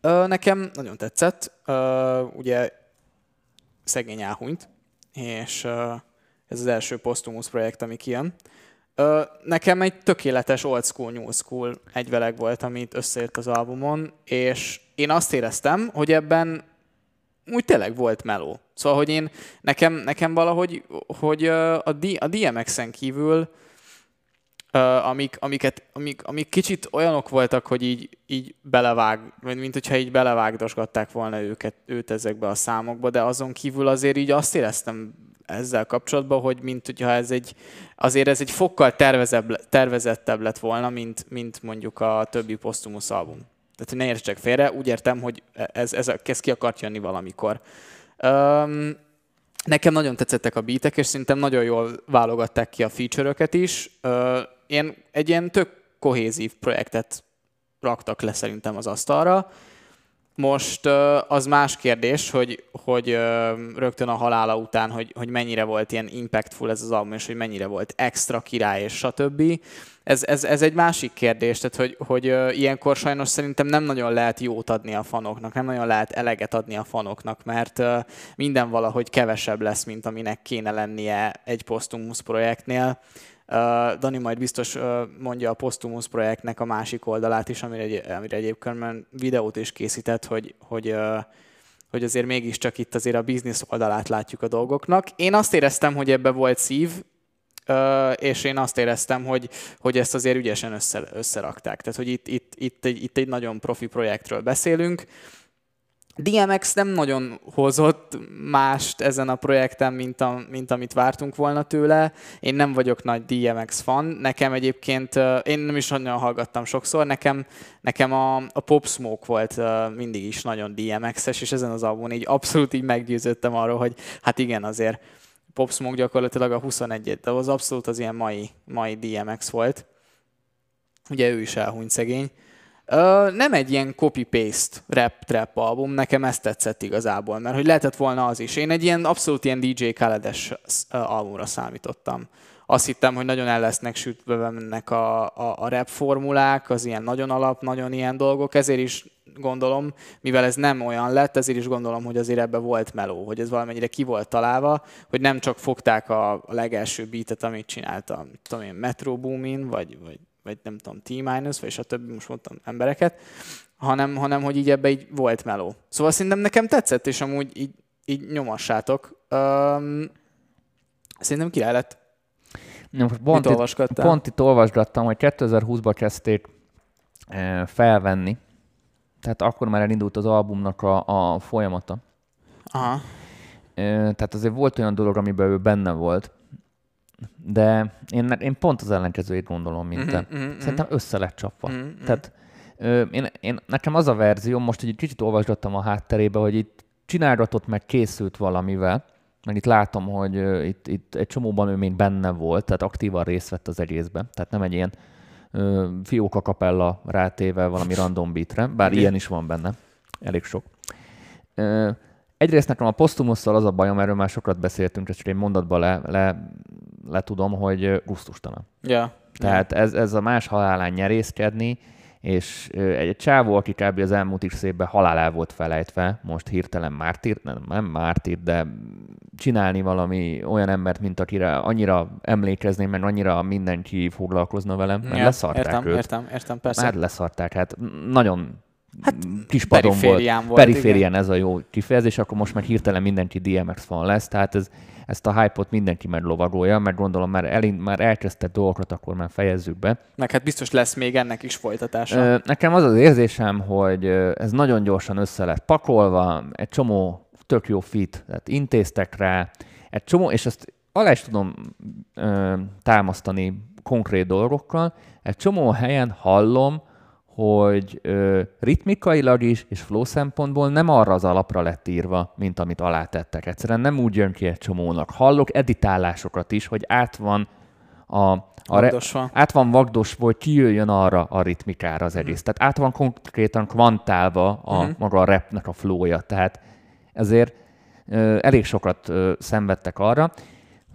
Ö, nekem nagyon tetszett. Ö, ugye szegény elhunyt, és ö, ez az első Posthumus projekt, ami kijön. Ö, nekem egy tökéletes old school, new school egyveleg volt, amit összejött az albumon, és én azt éreztem, hogy ebben úgy tényleg volt meló. Szóval, hogy én, nekem, nekem valahogy, hogy a, D, a DMX-en kívül amik, amiket, amik, amik kicsit olyanok voltak, hogy így, így belevág, mint hogyha így belevágdosgatták volna őket, őt ezekbe a számokba, de azon kívül azért így azt éreztem ezzel kapcsolatban, hogy mint hogyha ez egy, azért ez egy fokkal tervezebb, tervezettebb lett volna, mint, mint mondjuk a többi Posthumus album. Tehát, hogy ne értsek félre, úgy értem, hogy ez, ez, ez ki akart jönni valamikor. Um, Nekem nagyon tetszettek a beatek, és szerintem nagyon jól válogatták ki a feature-öket is. Ö, Ilyen, egy ilyen tök kohézív projektet raktak le szerintem az asztalra. Most az más kérdés, hogy, hogy rögtön a halála után, hogy, hogy mennyire volt ilyen impactful ez az album, és hogy mennyire volt extra király, és stb. Ez, ez, ez egy másik kérdés, tehát hogy, hogy ilyenkor sajnos szerintem nem nagyon lehet jót adni a fanoknak, nem nagyon lehet eleget adni a fanoknak, mert minden valahogy kevesebb lesz, mint aminek kéne lennie egy Posthumus projektnél. Dani majd biztos mondja a Posthumus projektnek a másik oldalát is, amire, egy, amire egyébként videót is készített, hogy, hogy, hogy azért mégiscsak itt azért a biznisz oldalát látjuk a dolgoknak. Én azt éreztem, hogy ebbe volt szív, és én azt éreztem, hogy, hogy ezt azért ügyesen össze, összerakták. Tehát, hogy itt, itt, itt, egy, itt egy nagyon profi projektről beszélünk, DMX nem nagyon hozott mást ezen a projekten, mint, a, mint amit vártunk volna tőle. Én nem vagyok nagy DMX fan. Nekem egyébként, én nem is nagyon hallgattam sokszor, nekem, nekem a, a Pop Smoke volt mindig is nagyon DMX-es, és ezen az albumon így abszolút így meggyőződtem arról, hogy hát igen, azért Pop Smoke gyakorlatilag a 21 de az abszolút az ilyen mai, mai DMX volt. Ugye ő is elhunyt szegény. Nem egy ilyen copy-paste rap-trap album, nekem ezt tetszett igazából, mert hogy lehetett volna az is. Én egy ilyen abszolút ilyen DJ Khaled-es albumra számítottam. Azt hittem, hogy nagyon el lesznek sütve mennek a, a, a rap formulák, az ilyen nagyon alap, nagyon ilyen dolgok, ezért is gondolom, mivel ez nem olyan lett, ezért is gondolom, hogy azért ebbe volt meló, hogy ez valamennyire ki volt találva, hogy nem csak fogták a, a legelső beatet, amit csináltam, tudom én, Metro Boomin, vagy, vagy vagy nem tudom, T-minus, vagy stb. most mondtam embereket, hanem, hanem hogy így ebbe így volt meló. Szóval szerintem nekem tetszett, és amúgy így, így nyomassátok. Um, szerintem király lett. Most pont, itt, pont itt olvasgattam, hogy 2020-ban kezdték e, felvenni, tehát akkor már elindult az albumnak a, a folyamata. Aha. E, tehát azért volt olyan dolog, amiben ő benne volt, de én, én pont az ellenkezőjét gondolom, mint te. Mm-hmm, mm-hmm. Szerintem össze lett csapva. Mm-hmm. Tehát ö, én, én, nekem az a verzió, most egy kicsit olvasgattam a hátterébe, hogy itt csinálgatott, meg készült valamivel, mert itt látom, hogy ö, itt, itt egy csomóban ő még benne volt, tehát aktívan részt vett az egészben. Tehát nem egy ilyen ö, fióka kapella rátéve valami random beatre, bár okay. ilyen is van benne, elég sok. Ö, egyrészt nekem a posztumusszal az a bajom, erről már sokat beszéltünk, csak egy mondatba le, le letudom, hogy gusztustalan. Ja. Tehát ez, ez a más halálán nyerészkedni, és egy csávó, aki kb. az elmúlt is szépben halálá volt felejtve, most hirtelen mártír, nem, nem mártír, de csinálni valami olyan embert, mint akire annyira emlékezném, mert annyira mindenki foglalkozna velem, mert ja, leszarták értem, őt. Értem, értem, persze. Már leszarták, hát nagyon Hát kis padon volt. volt. Periférián ez a jó kifejezés, akkor most már hirtelen mindenki DMX fan lesz, tehát ez ezt a hype-ot mindenki meglovagolja, mert gondolom már, elind, már elkezdett dolgokat, akkor már fejezzük be. Meg hát biztos lesz még ennek is folytatása. Nekem az az érzésem, hogy ez nagyon gyorsan össze lett pakolva, egy csomó tök jó fit, tehát intéztek rá, egy csomó, és ezt alá is tudom ö, támasztani konkrét dolgokkal, egy csomó helyen hallom, hogy ö, ritmikailag is és flow szempontból nem arra az alapra lett írva, mint amit alátettek. Egyszerűen nem úgy jön ki egy csomónak. Hallok editálásokat is, hogy át van a, a re, át van vagdos, hogy kijöjjön arra a ritmikára az egész. Mm. Tehát át van konkrétan kvantálva a mm. maga a repnek a flója. Tehát ezért ö, elég sokat ö, szenvedtek arra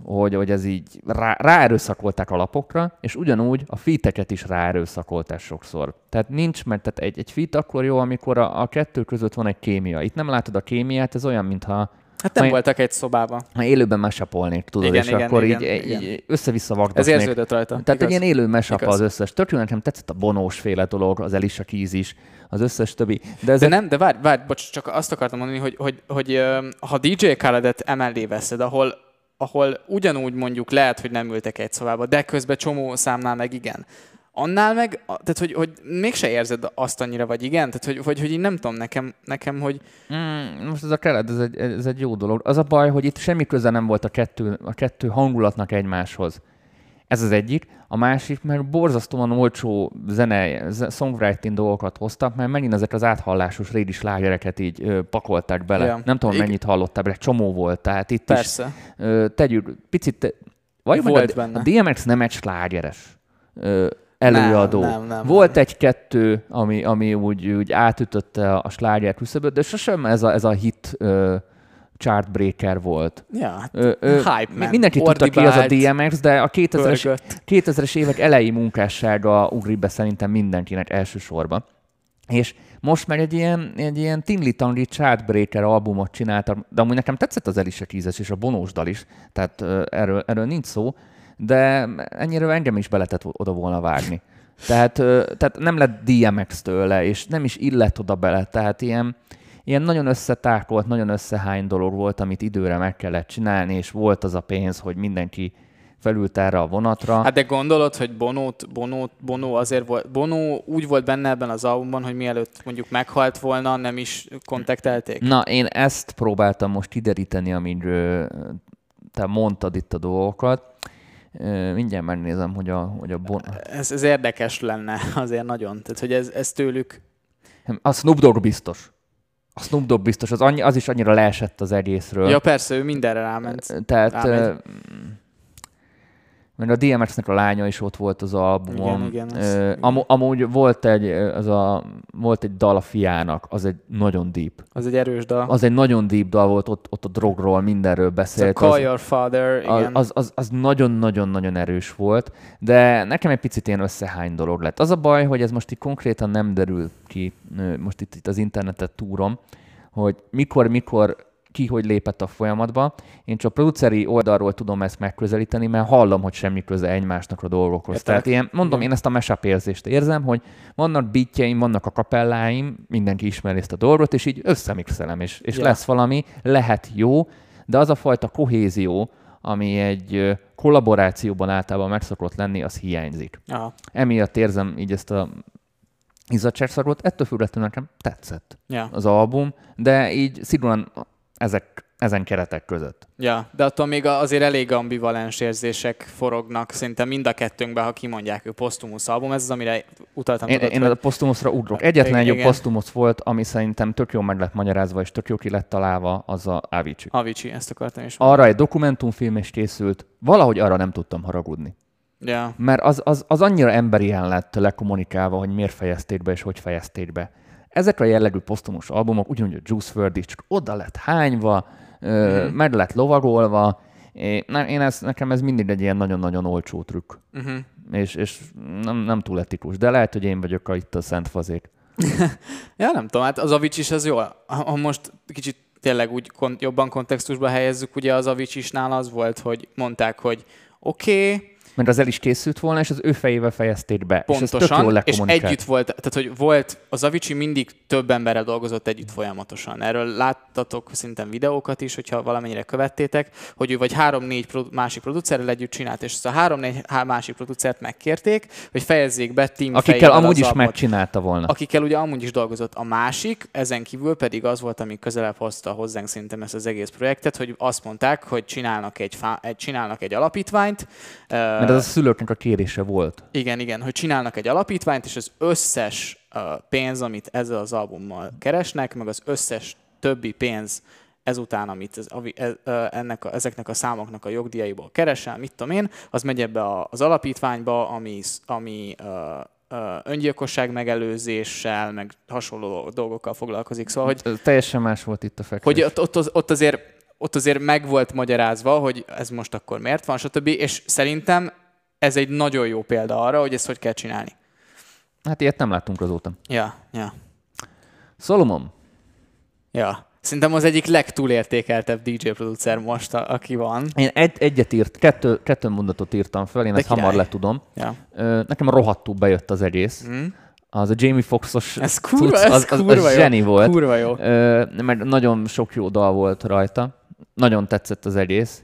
hogy, hogy ez így rá, ráerőszakolták a lapokra, és ugyanúgy a fiteket is ráerőszakolták sokszor. Tehát nincs, mert tehát egy, egy fit akkor jó, amikor a, a kettő között van egy kémia. Itt nem látod a kémiát, ez olyan, mintha Hát nem voltak egy szobában. Ha élőben mesapolnék, tudod, igen, és igen, akkor igen, így, igen. így össze-vissza Ez érződött rajta. Tehát igaz. egy ilyen élő mesapa az összes. Tök nekem tetszett a bonós féle dolog, az Elisha Keys is, az összes többi. De, ez de nem, de várj, várj, bocs, csak azt akartam mondani, hogy, hogy, hogy, hogy ha DJ Khaled-et emellé veszed, ahol ahol ugyanúgy mondjuk lehet, hogy nem ültek egy szobába, de közben csomó számnál meg igen. Annál meg, tehát hogy, hogy mégse érzed azt annyira, vagy igen? Tehát hogy, hogy, hogy én nem tudom, nekem, nekem hogy... Mm, most ez a kelet, ez egy, ez egy jó dolog. Az a baj, hogy itt semmi köze nem volt a kettő, a kettő hangulatnak egymáshoz. Ez az egyik. A másik, mert borzasztóan olcsó zene, songwriting dolgokat hoztak, mert megint ezek az áthallásos régi slágereket így ö, pakolták bele. Ja. Nem tudom, mennyit hallottál bele, csomó volt. Tehát itt Persze. is ö, tegyük, picit, vagy volt a, benne. a DMX nem egy slágeres ö, előadó. Nem, nem, nem, volt egy-kettő, ami, ami úgy, úgy átütötte a sláger küszöböt, de sosem ez a, ez a hit ö, chartbreaker volt. Ja, hát ö, ö, hype man. Mindenki tudta ki az a DMX, de a 2000-es, 2000-es évek elejé munkássága ugrik be szerintem mindenkinek elsősorban. És most meg egy ilyen, egy ilyen Tinli chartbreaker albumot csináltam, de amúgy nekem tetszett az Elisha Keys és a Bonós dal is, tehát erről, erről nincs szó, de ennyire engem is beletett oda volna vágni. Tehát, tehát nem lett DMX tőle, és nem is illett oda bele, tehát ilyen, ilyen nagyon összetákolt, nagyon összehány dolog volt, amit időre meg kellett csinálni, és volt az a pénz, hogy mindenki felült erre a vonatra. Hát de gondolod, hogy Bonót, Bonót, Bono azért volt, Bono úgy volt benne ebben az albumban, hogy mielőtt mondjuk meghalt volna, nem is kontaktelték? Na, én ezt próbáltam most kideríteni, amiről te mondtad itt a dolgokat. Mindjárt megnézem, hogy a, hogy a bon... ez, ez érdekes lenne azért nagyon. Tehát, hogy ez, ez tőlük... A Snoop Dogg biztos. A Snoop Dogg biztos, az, annyi, az is annyira leesett az egészről. Ja, persze, ő mindenre ráment. Tehát... Rámegy mert a DMX-nek a lánya is ott volt az albumon. Igen, igen, ez, uh, am- amúgy volt egy, az a, volt egy dal a fiának, az egy nagyon deep. Az egy erős dal. Az egy nagyon deep dal volt, ott, ott a drogról, mindenről beszélt. So call az, your father, igen. Az, az, az nagyon-nagyon-nagyon erős volt, de nekem egy picit ilyen összehány dolog lett. Az a baj, hogy ez most itt konkrétan nem derül ki, most itt, itt az internetet túrom, hogy mikor, mikor ki hogy lépett a folyamatba. Én csak produceri oldalról tudom ezt megközelíteni, mert hallom, hogy semmi köze egymásnak a dolgokhoz. Értek. Tehát én mondom, én ezt a mesap érzést érzem, hogy vannak beatjeim, vannak a kapelláim, mindenki ismeri ezt a dolgot, és így összemixelem, és, és ja. lesz valami, lehet jó, de az a fajta kohézió, ami egy kollaborációban általában meg szokott lenni, az hiányzik. Aha. Emiatt érzem így ezt a izzadságszagot, ettől függetlenül nekem tetszett ja. az album, de így szigorúan ezek, ezen keretek között. Ja, de attól még azért elég ambivalens érzések forognak, szerintem mind a kettőnkben, ha kimondják, hogy posztumusz album, ez az, amire utaltam. Én, tudod, én a posztumuszra ugrok. Egyetlen egy posztumusz volt, ami szerintem tök jól meg lett magyarázva, és tök jó ki lett találva, az a Avicii. Avicii, ezt akartam is mondani. Arra egy dokumentumfilm is készült, valahogy arra nem tudtam haragudni. Yeah. Mert az, az, az annyira emberien lett lekommunikálva, hogy miért fejezték be és hogy fejezték be. Ezek a jellegű posztumos albumok, ugyanúgy a Juice WRLD is csak oda lett hányva, mm. meg lett lovagolva. Én, ez, nekem ez mindig egy ilyen nagyon-nagyon olcsó trükk. Uh-huh. És, és nem, nem túl etikus, de lehet, hogy én vagyok a, itt a szent fazék. ja, nem tudom, hát az Avics is az jó. Ha most kicsit tényleg úgy kon- jobban kontextusba helyezzük, ugye az Avicsisnál az volt, hogy mondták, hogy oké, okay, mert az el is készült volna, és az ő fejével fejezték be. Pontosan, és, és együtt volt, tehát hogy volt, az Avicii mindig több emberrel dolgozott együtt folyamatosan. Erről láttatok szerintem videókat is, hogyha valamennyire követtétek, hogy ő vagy három-négy másik producerrel együtt csinált, és ezt a három-négy másik producert megkérték, hogy fejezzék be team Akikkel amúgy is megcsinálta volna. Akikkel ugye amúgy is dolgozott. A másik, ezen kívül pedig az volt, ami közelebb hozta hozzánk szerintem ezt az egész projektet, hogy azt mondták, hogy csinálnak egy, fá- egy, csinálnak egy alapítványt, mert ez a szülőknek a kérése volt. Igen, igen, hogy csinálnak egy alapítványt, és az összes pénz, amit ezzel az albummal keresnek, meg az összes többi pénz ezután, amit ez, ez, ennek a, ezeknek a számoknak a jogdíjaiból keresel, mit tudom én, az megy ebbe az alapítványba, ami, ami öngyilkosság megelőzéssel, meg hasonló dolgokkal foglalkozik. Szóval, hogy, Teljesen más volt itt a fekvés. Hogy ott, ott, ott azért ott azért meg volt magyarázva, hogy ez most akkor miért van, stb. És szerintem ez egy nagyon jó példa arra, hogy ezt hogy kell csinálni. Hát ilyet nem láttunk azóta. Ja, ja. Solomon. Ja. Szerintem az egyik legtúlértékeltebb DJ producer most, a, aki van. Én egy, egyet írt, kettő, kettő mondatot írtam fel, én De ezt király. hamar letudom. Ja. Nekem rohadtul bejött az egész. Mm. Az a Jamie Foxos ez kurva, cucc, az, az, az, az zseni volt. Kurva jó. Mert nagyon sok jó dal volt rajta. Nagyon tetszett az egész.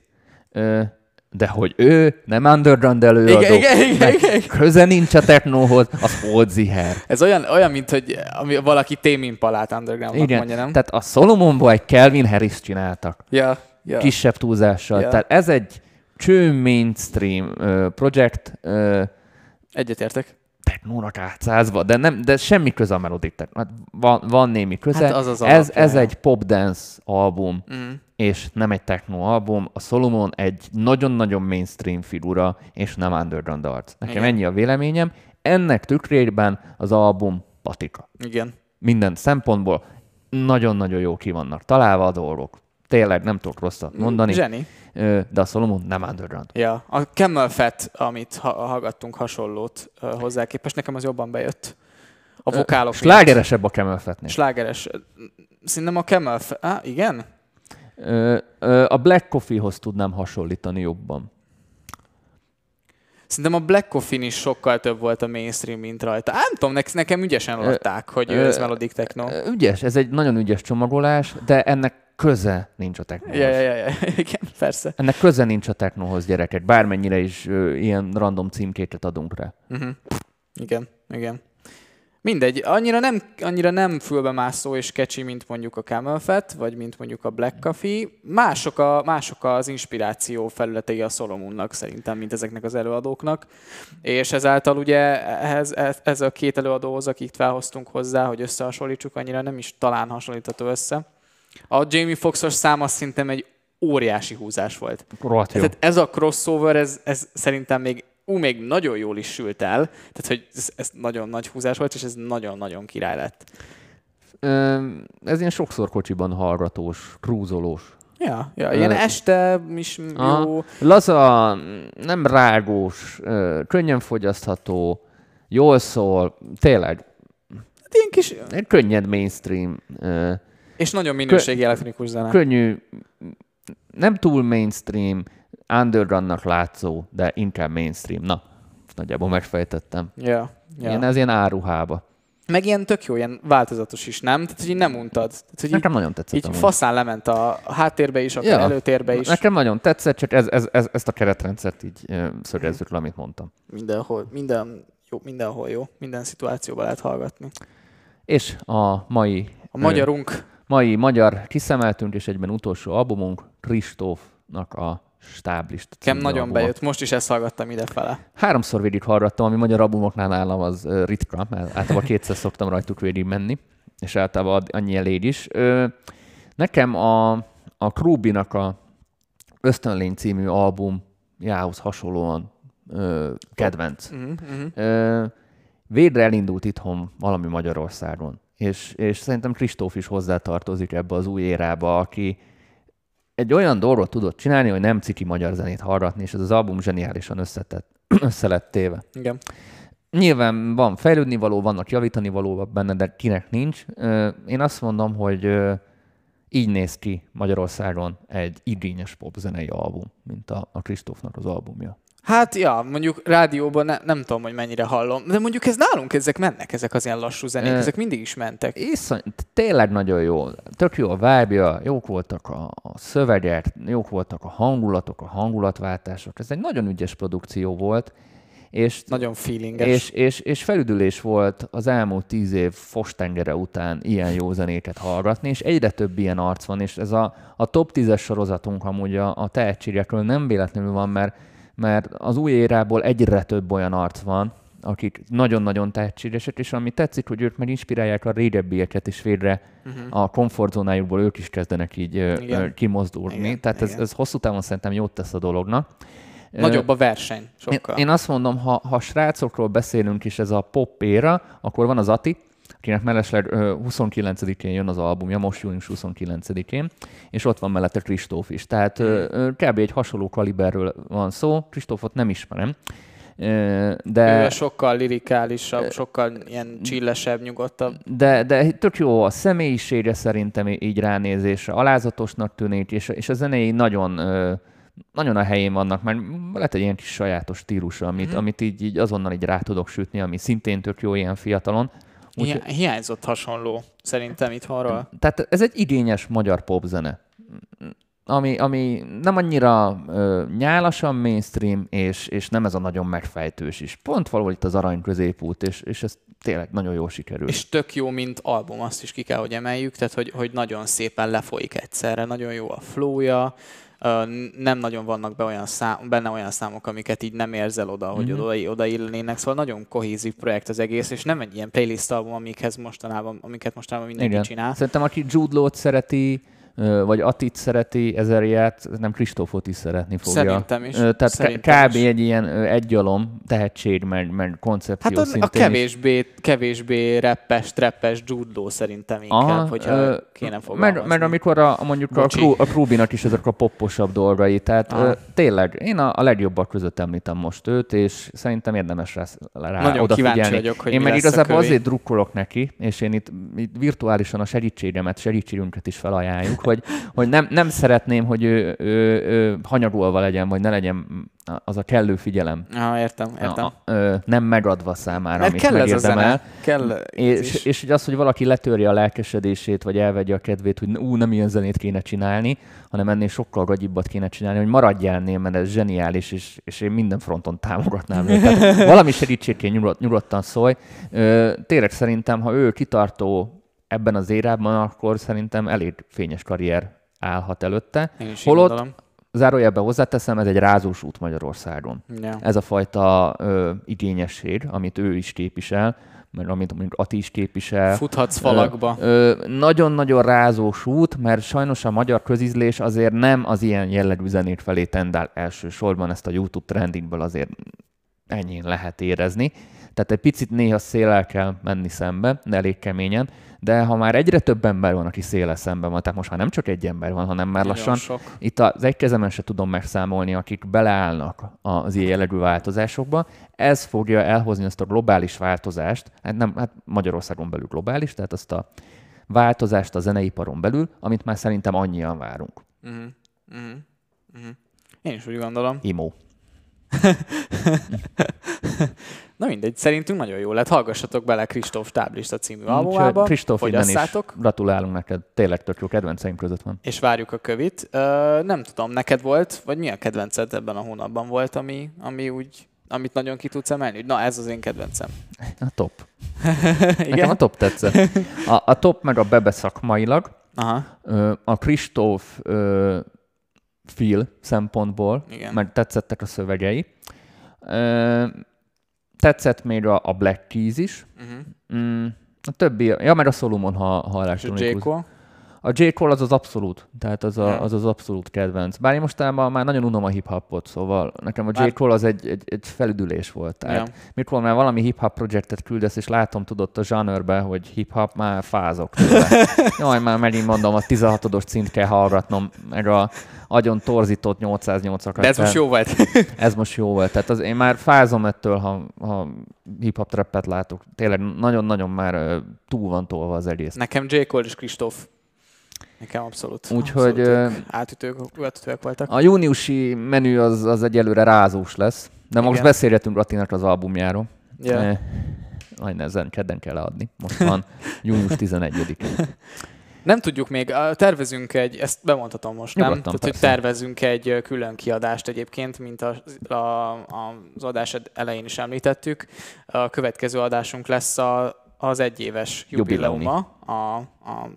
De hogy ő nem underground előadó, igen, igen, igen, igen. köze nincs a technóhoz, az old ziher. Ez olyan, olyan mint hogy ami valaki Témin Palát underground igen. mondja, nem? Tehát a Solomonból egy Kelvin Harris csináltak. Ja, ja. Kisebb túlzással. Ja. Tehát ez egy cső mainstream uh, projekt. Uh, Egyetértek technónak átszázva, de, nem, de semmi köze a melodik hát van, van némi köze. Hát az az ez, ez egy pop dance album, mm. és nem egy techno album. A Solomon egy nagyon-nagyon mainstream figura, és nem underground arc. Nekem Igen. ennyi a véleményem. Ennek tükrében az album patika. Igen. Minden szempontból nagyon-nagyon jó ki vannak találva a dolgok. Tényleg nem tudok rosszat mondani. Zseni de a Solomon nem underground. Ja, a Camel Fat, amit ha- hallgattunk hasonlót hozzá képest, nekem az jobban bejött. A vokálok. Slágeresebb a Camel Fatnél. Slágeres. Szerintem a Camel Fat, ah, igen? A Black Coffee-hoz tudnám hasonlítani jobban. Szerintem a Black Coffee is sokkal több volt a mainstream, mint rajta. Nem tudom, nekem ügyesen adták, hogy ez melodic techno. Ügyes, ez egy nagyon ügyes csomagolás, de ennek köze nincs a technóhoz. Ja, ja, ja, ja, igen, persze. Ennek köze nincs a technóhoz, gyerekek, bármennyire is ö, ilyen random címkéket adunk rá. Uh-huh. Igen, igen. Mindegy, annyira nem, annyira nem fülbemászó és kecsi, mint mondjuk a Camel Fat, vagy mint mondjuk a Black Coffee. Mások, a, mások az inspiráció felületei a Solomonnak szerintem, mint ezeknek az előadóknak. És ezáltal ugye ehhez, ez, ez a két előadóhoz, akit felhoztunk hozzá, hogy összehasonlítsuk, annyira nem is talán hasonlítható össze. A Jamie Foxos szám az szerintem egy óriási húzás volt. Rohadt jó. Tehát ez a crossover, ez, ez szerintem még ú, még nagyon jól is sült el, tehát hogy ez, ez nagyon nagy húzás volt, és ez nagyon-nagyon király lett. Ez ilyen sokszor kocsiban hallgatós, krúzolós. Ja, ja ilyen Ö, este is Aha. jó. Laza, nem rágós, könnyen fogyasztható, jól szól, tényleg, Hát ilyen kis, könnyed mainstream, és nagyon minőségi elektronikus zene. könnyű, nem túl mainstream, undergroundnak látszó, de inkább mainstream. Na, nagyjából megfejtettem. Ja, Ja. ja. Ilyen, ez ilyen áruhába. Meg ilyen tök jó, ilyen változatos is, nem? Tehát, hogy így nem untad. Tehát, hogy így, Nekem nagyon tetszett. így amúgy. faszán lement a háttérbe is, akár Ja. előtérbe is. Nekem nagyon tetszett, csak ez, ez, ez, ezt a keretrendszert így szögezzük le, amit mondtam. Mindenhol, minden, jó, mindenhol jó. Minden szituációban lehet hallgatni. És a mai, A ö, magyarunk, mai magyar kiszemeltünk, és egyben utolsó albumunk, Kristófnak a stáblist. című nagyon albuma. bejött. Most is ezt hallgattam idefele. Háromszor végig hallgattam, ami magyar albumoknál nálam az ritka, mert általában kétszer szoktam rajtuk végig menni, és általában annyi elég is. Nekem a, a Krubinak a Ösztönlény című albumjához hasonlóan ö, kedvenc. Uh-huh, uh-huh. Ö, végre elindult itthon valami Magyarországon, és, és szerintem Kristóf is hozzátartozik ebbe az új érába, aki egy olyan dolgot tudott csinálni, hogy nem ciki magyar zenét hallgatni, és ez az album zseniálisan összetett, össze lett téve. Igen. Nyilván van fejlődni való, vannak javítani való benne, de kinek nincs. Én azt mondom, hogy így néz ki Magyarországon egy igényes popzenei album, mint a, a Kristófnak az albumja. Hát ja, mondjuk rádióban ne, nem tudom, hogy mennyire hallom, de mondjuk ez nálunk ezek mennek, ezek az ilyen lassú zenék, Ö, ezek mindig is mentek. Iszony, tényleg nagyon jó. Tök jó a vibe jók voltak a, a szövegek, jók voltak a hangulatok, a hangulatváltások. Ez egy nagyon ügyes produkció volt, és, Nagyon feelinges. és, és, és felüdülés volt az elmúlt tíz év fostengere után ilyen jó zenéket hallgatni, és egyre több ilyen arc van, és ez a, a top 10-es sorozatunk amúgy a, a tehetségekről nem véletlenül van, mert, mert az új érából egyre több olyan arc van, akik nagyon-nagyon tehetségesek, és ami tetszik, hogy ők meg inspirálják a régebbieket, és végre uh-huh. a komfortzónájukból ők is kezdenek így Igen. ö, kimozdulni. Igen, Tehát ez, igen. ez hosszú távon szerintem jót tesz a dolognak. Nagyobb a verseny, én, sokkal. én azt mondom, ha, ha srácokról beszélünk is, ez a pop éra, akkor van az Ati, akinek mellesleg ö, 29-én jön az albumja, most június 29-én, és ott van mellette Kristóf is. Tehát Hmm. kb. egy hasonló kaliberről van szó. Kristófot nem ismerem, Ő de, a sokkal lirikálisabb, sokkal ilyen csillesebb, nyugodtabb. de, de tök jó a személyisége szerintem így ránézésre, alázatosnak tűnik, és, és a zenéi nagyon, nagyon a helyén vannak, mert lehet egy ilyen kis sajátos stílusa, amit, Mhm. amit így, így azonnal így rá tudok sütni, ami szintén tök jó ilyen fiatalon. Úgy, Hi- hiányzott hasonló, szerintem itthonról. tehát ez egy igényes magyar popzene, ami, ami nem annyira ö, nyálasan mainstream, és, és nem ez a nagyon megfejtős is. Pont valahogy itt az arany középút, és, és ez tényleg nagyon jól sikerült. És tök jó, mint album, azt is ki kell, hogy emeljük, tehát hogy, hogy nagyon szépen lefolyik egyszerre, nagyon jó a flowja, ö, nem nagyon vannak be olyan szám, benne olyan számok, amiket így nem érzel oda, hogy Mhm. oda, oda illenének, szóval nagyon kohézív projekt az egész, és nem egy ilyen playlist album, amikhez mostanában, amiket mostanában mindenki Igen. csinál. Szerintem aki Jude Law-t szereti, vagy Atit szereti, ezeriát, nem Kristófot is szeretni fogja. Szerintem is. Tehát Szerintem kb. is. egy ilyen egyalom, tehetség, meg, meg koncepció Hát a, a kevésbé, kevésbé reppes, treppes judló szerintem inkább, Aha, hogyha ö, kéne fogalmazni. meg, meg amikor a, a mondjuk a, Bocsi. Kru, a Krubinak is ezek a popposabb dolgai, tehát ö, tényleg én a, a legjobbak között említem most őt, és szerintem érdemes rá, rá Nagyon odafigyelni. kíváncsi vagyok, hogy én meg a igazából azért drukkolok neki, és én itt, itt virtuálisan a segítségemet, segítségünket is felajánljuk, hogy, hogy nem, nem szeretném, hogy ő, ő, ő hanyagolva legyen, vagy ne legyen az a kellő figyelem. Ah, értem, értem. A, ö, nem megadva számára, Mert amit kell ez a megérdemel. Kell És, és hogy az, hogy valaki letörje a lelkesedését, vagy elvegye a kedvét, hogy ú, nem ilyen zenét kéne csinálni, hanem ennél sokkal gagyibbat kéne csinálni, hogy maradjál ennél, mert ez zseniális, és, és én minden fronton támogatnám őt. Tehát valami segítségként nyugodt, nyugodtan szólj. Ö, tényleg szerintem, ha ő kitartó ebben az érában, akkor szerintem elég fényes karrier állhat előtte. Én is Holott gondolom. zárójelben hozzáteszem, ez egy rázós út Magyarországon. Ja. Ez a fajta ö, igényesség, amit ő is képvisel, mert amit mondjuk Ati is képvisel. Futhatsz falakba. Ö, ö, nagyon-nagyon rázós út, mert sajnos a magyar közízlés azért nem az ilyen jellegű zenét felé tendál elsősorban, ezt a YouTube trendingből azért ennyien lehet érezni. Tehát egy picit néha széllel kell menni szembe, de elég keményen, de ha már egyre több ember van, aki széle szemben van, tehát most már nem csak egy ember van, hanem már lassan sok. itt az egy kezemen se tudom megszámolni, akik beleállnak az ilyen jellegű változásokba. Ez fogja elhozni azt a globális változást, hát nem, hát Magyarországon belül globális, tehát azt a változást a zeneiparon belül, amit már szerintem annyian várunk. Uh-huh. Uh-huh. Uh-huh. Én is úgy gondolom. Imo. Na mindegy, szerintünk nagyon jó lett. Hallgassatok bele Kristóf Táblista című albumába. Kristóf, innen is gratulálunk neked, tényleg tök jó kedvenceim között van. és várjuk a kövit. Ö, nem tudom, neked volt, vagy mi a kedvenced ebben a hónapban volt, ami, ami úgy, amit nagyon ki tudsz emelni? Na, ez az én kedvencem. A top. Nekem a top tetszett. A, a top meg a bebe szakmailag, Aha, a Kristóf feel szempontból, Igen. mert tetszettek a szövegei. Tetszett még a, a Black Keys is. uh-huh. Mm, a többi, ja, meg a Solomon ha, és hallás. a? A J. Cole az az abszolút, tehát az, a, az az abszolút kedvenc. Bár én mostában már nagyon unom a hip-hopot, szóval nekem a J. Már- Cole az egy, egy, egy felüdülés volt. Tehát Ja. mikor már valami hip-hop projektet küldesz, és látom, tudod, a zsanőrbe, hogy hip-hop, már fázok. Jaj, már megint mondom, a 16-os cint kell hallgatnom, meg a agyon torzított 808-akat. De ez most jó volt. Ez most jó volt. Tehát az, én már fázom ettől, ha, ha hip-hop trappet látok. Tényleg nagyon-nagyon már túl van tolva az egész. Nekem J. Cole és Kristóf. Nekem abszolút. Úgyhogy, abszolút átütők, átütőek voltak. A júniusi menü az, az egyelőre rázós lesz, de most Igen. beszélgetünk Latinak az albumjáról. Ja. Eh, Majd ezen kedden kell leadni. Most van június 11 Nem tudjuk még, a- tervezünk egy, ezt bemondhatom most, nem? Nyugodtan, Tehát, hogy persze. tervezünk egy külön kiadást egyébként, mint a, a, az adás elején is említettük. A következő adásunk lesz a, az egyéves Jubileumi. jubileuma a, a,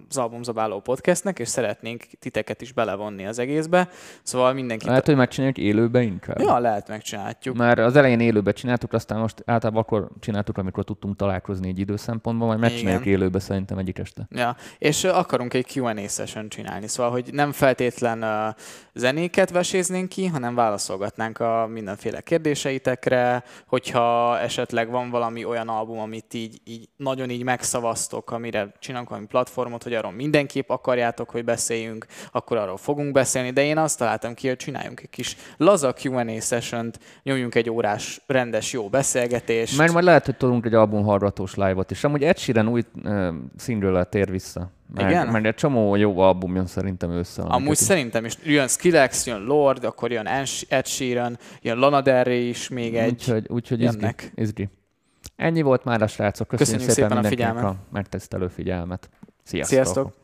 az Albumzabáló podcastnek, és szeretnénk titeket is belevonni az egészbe. Szóval mindenki... Lehet, hogy megcsináljuk élőbe inkább. Ja, lehet, megcsinálhatjuk. Már az elején élőbe csináltuk, aztán most általában akkor csináltuk, amikor tudtunk találkozni egy időszempontból, majd megcsináljuk Igen. élőbe szerintem egyik este. Ja, és akarunk egy Q&A session csinálni, szóval, hogy nem feltétlen uh, zenéket veséznénk ki, hanem válaszolgatnánk a mindenféle kérdéseitekre, hogyha esetleg van valami olyan album, amit így, így nagyon így megszavaztok, amire csinálunk valami platformot, hogy arról mindenképp akarjátok, hogy beszéljünk, akkor arról fogunk beszélni, de én azt találtam ki, hogy csináljunk egy kis laza Q&A session nyomjunk egy órás rendes jó beszélgetést. Mert majd lehet, hogy tudunk egy albumhallgatós live-ot is. Amúgy Ed Sheeran új uh, színről tér vissza. Mert, Igen? mert egy csomó jó album jön szerintem össze. Amúgy amiket- szerintem is jön Skrillex, jön Lord, akkor jön Ed Sheeran, jön Lana Del Rey is még egy. Úgyhogy, úgyhogy izgi, izgi. Ennyi volt már a srácok. Köszönjük, Köszönjük szépen a mindenkinek figyelmet. a megtisztelő figyelmet. Sziasztok! Sziasztok!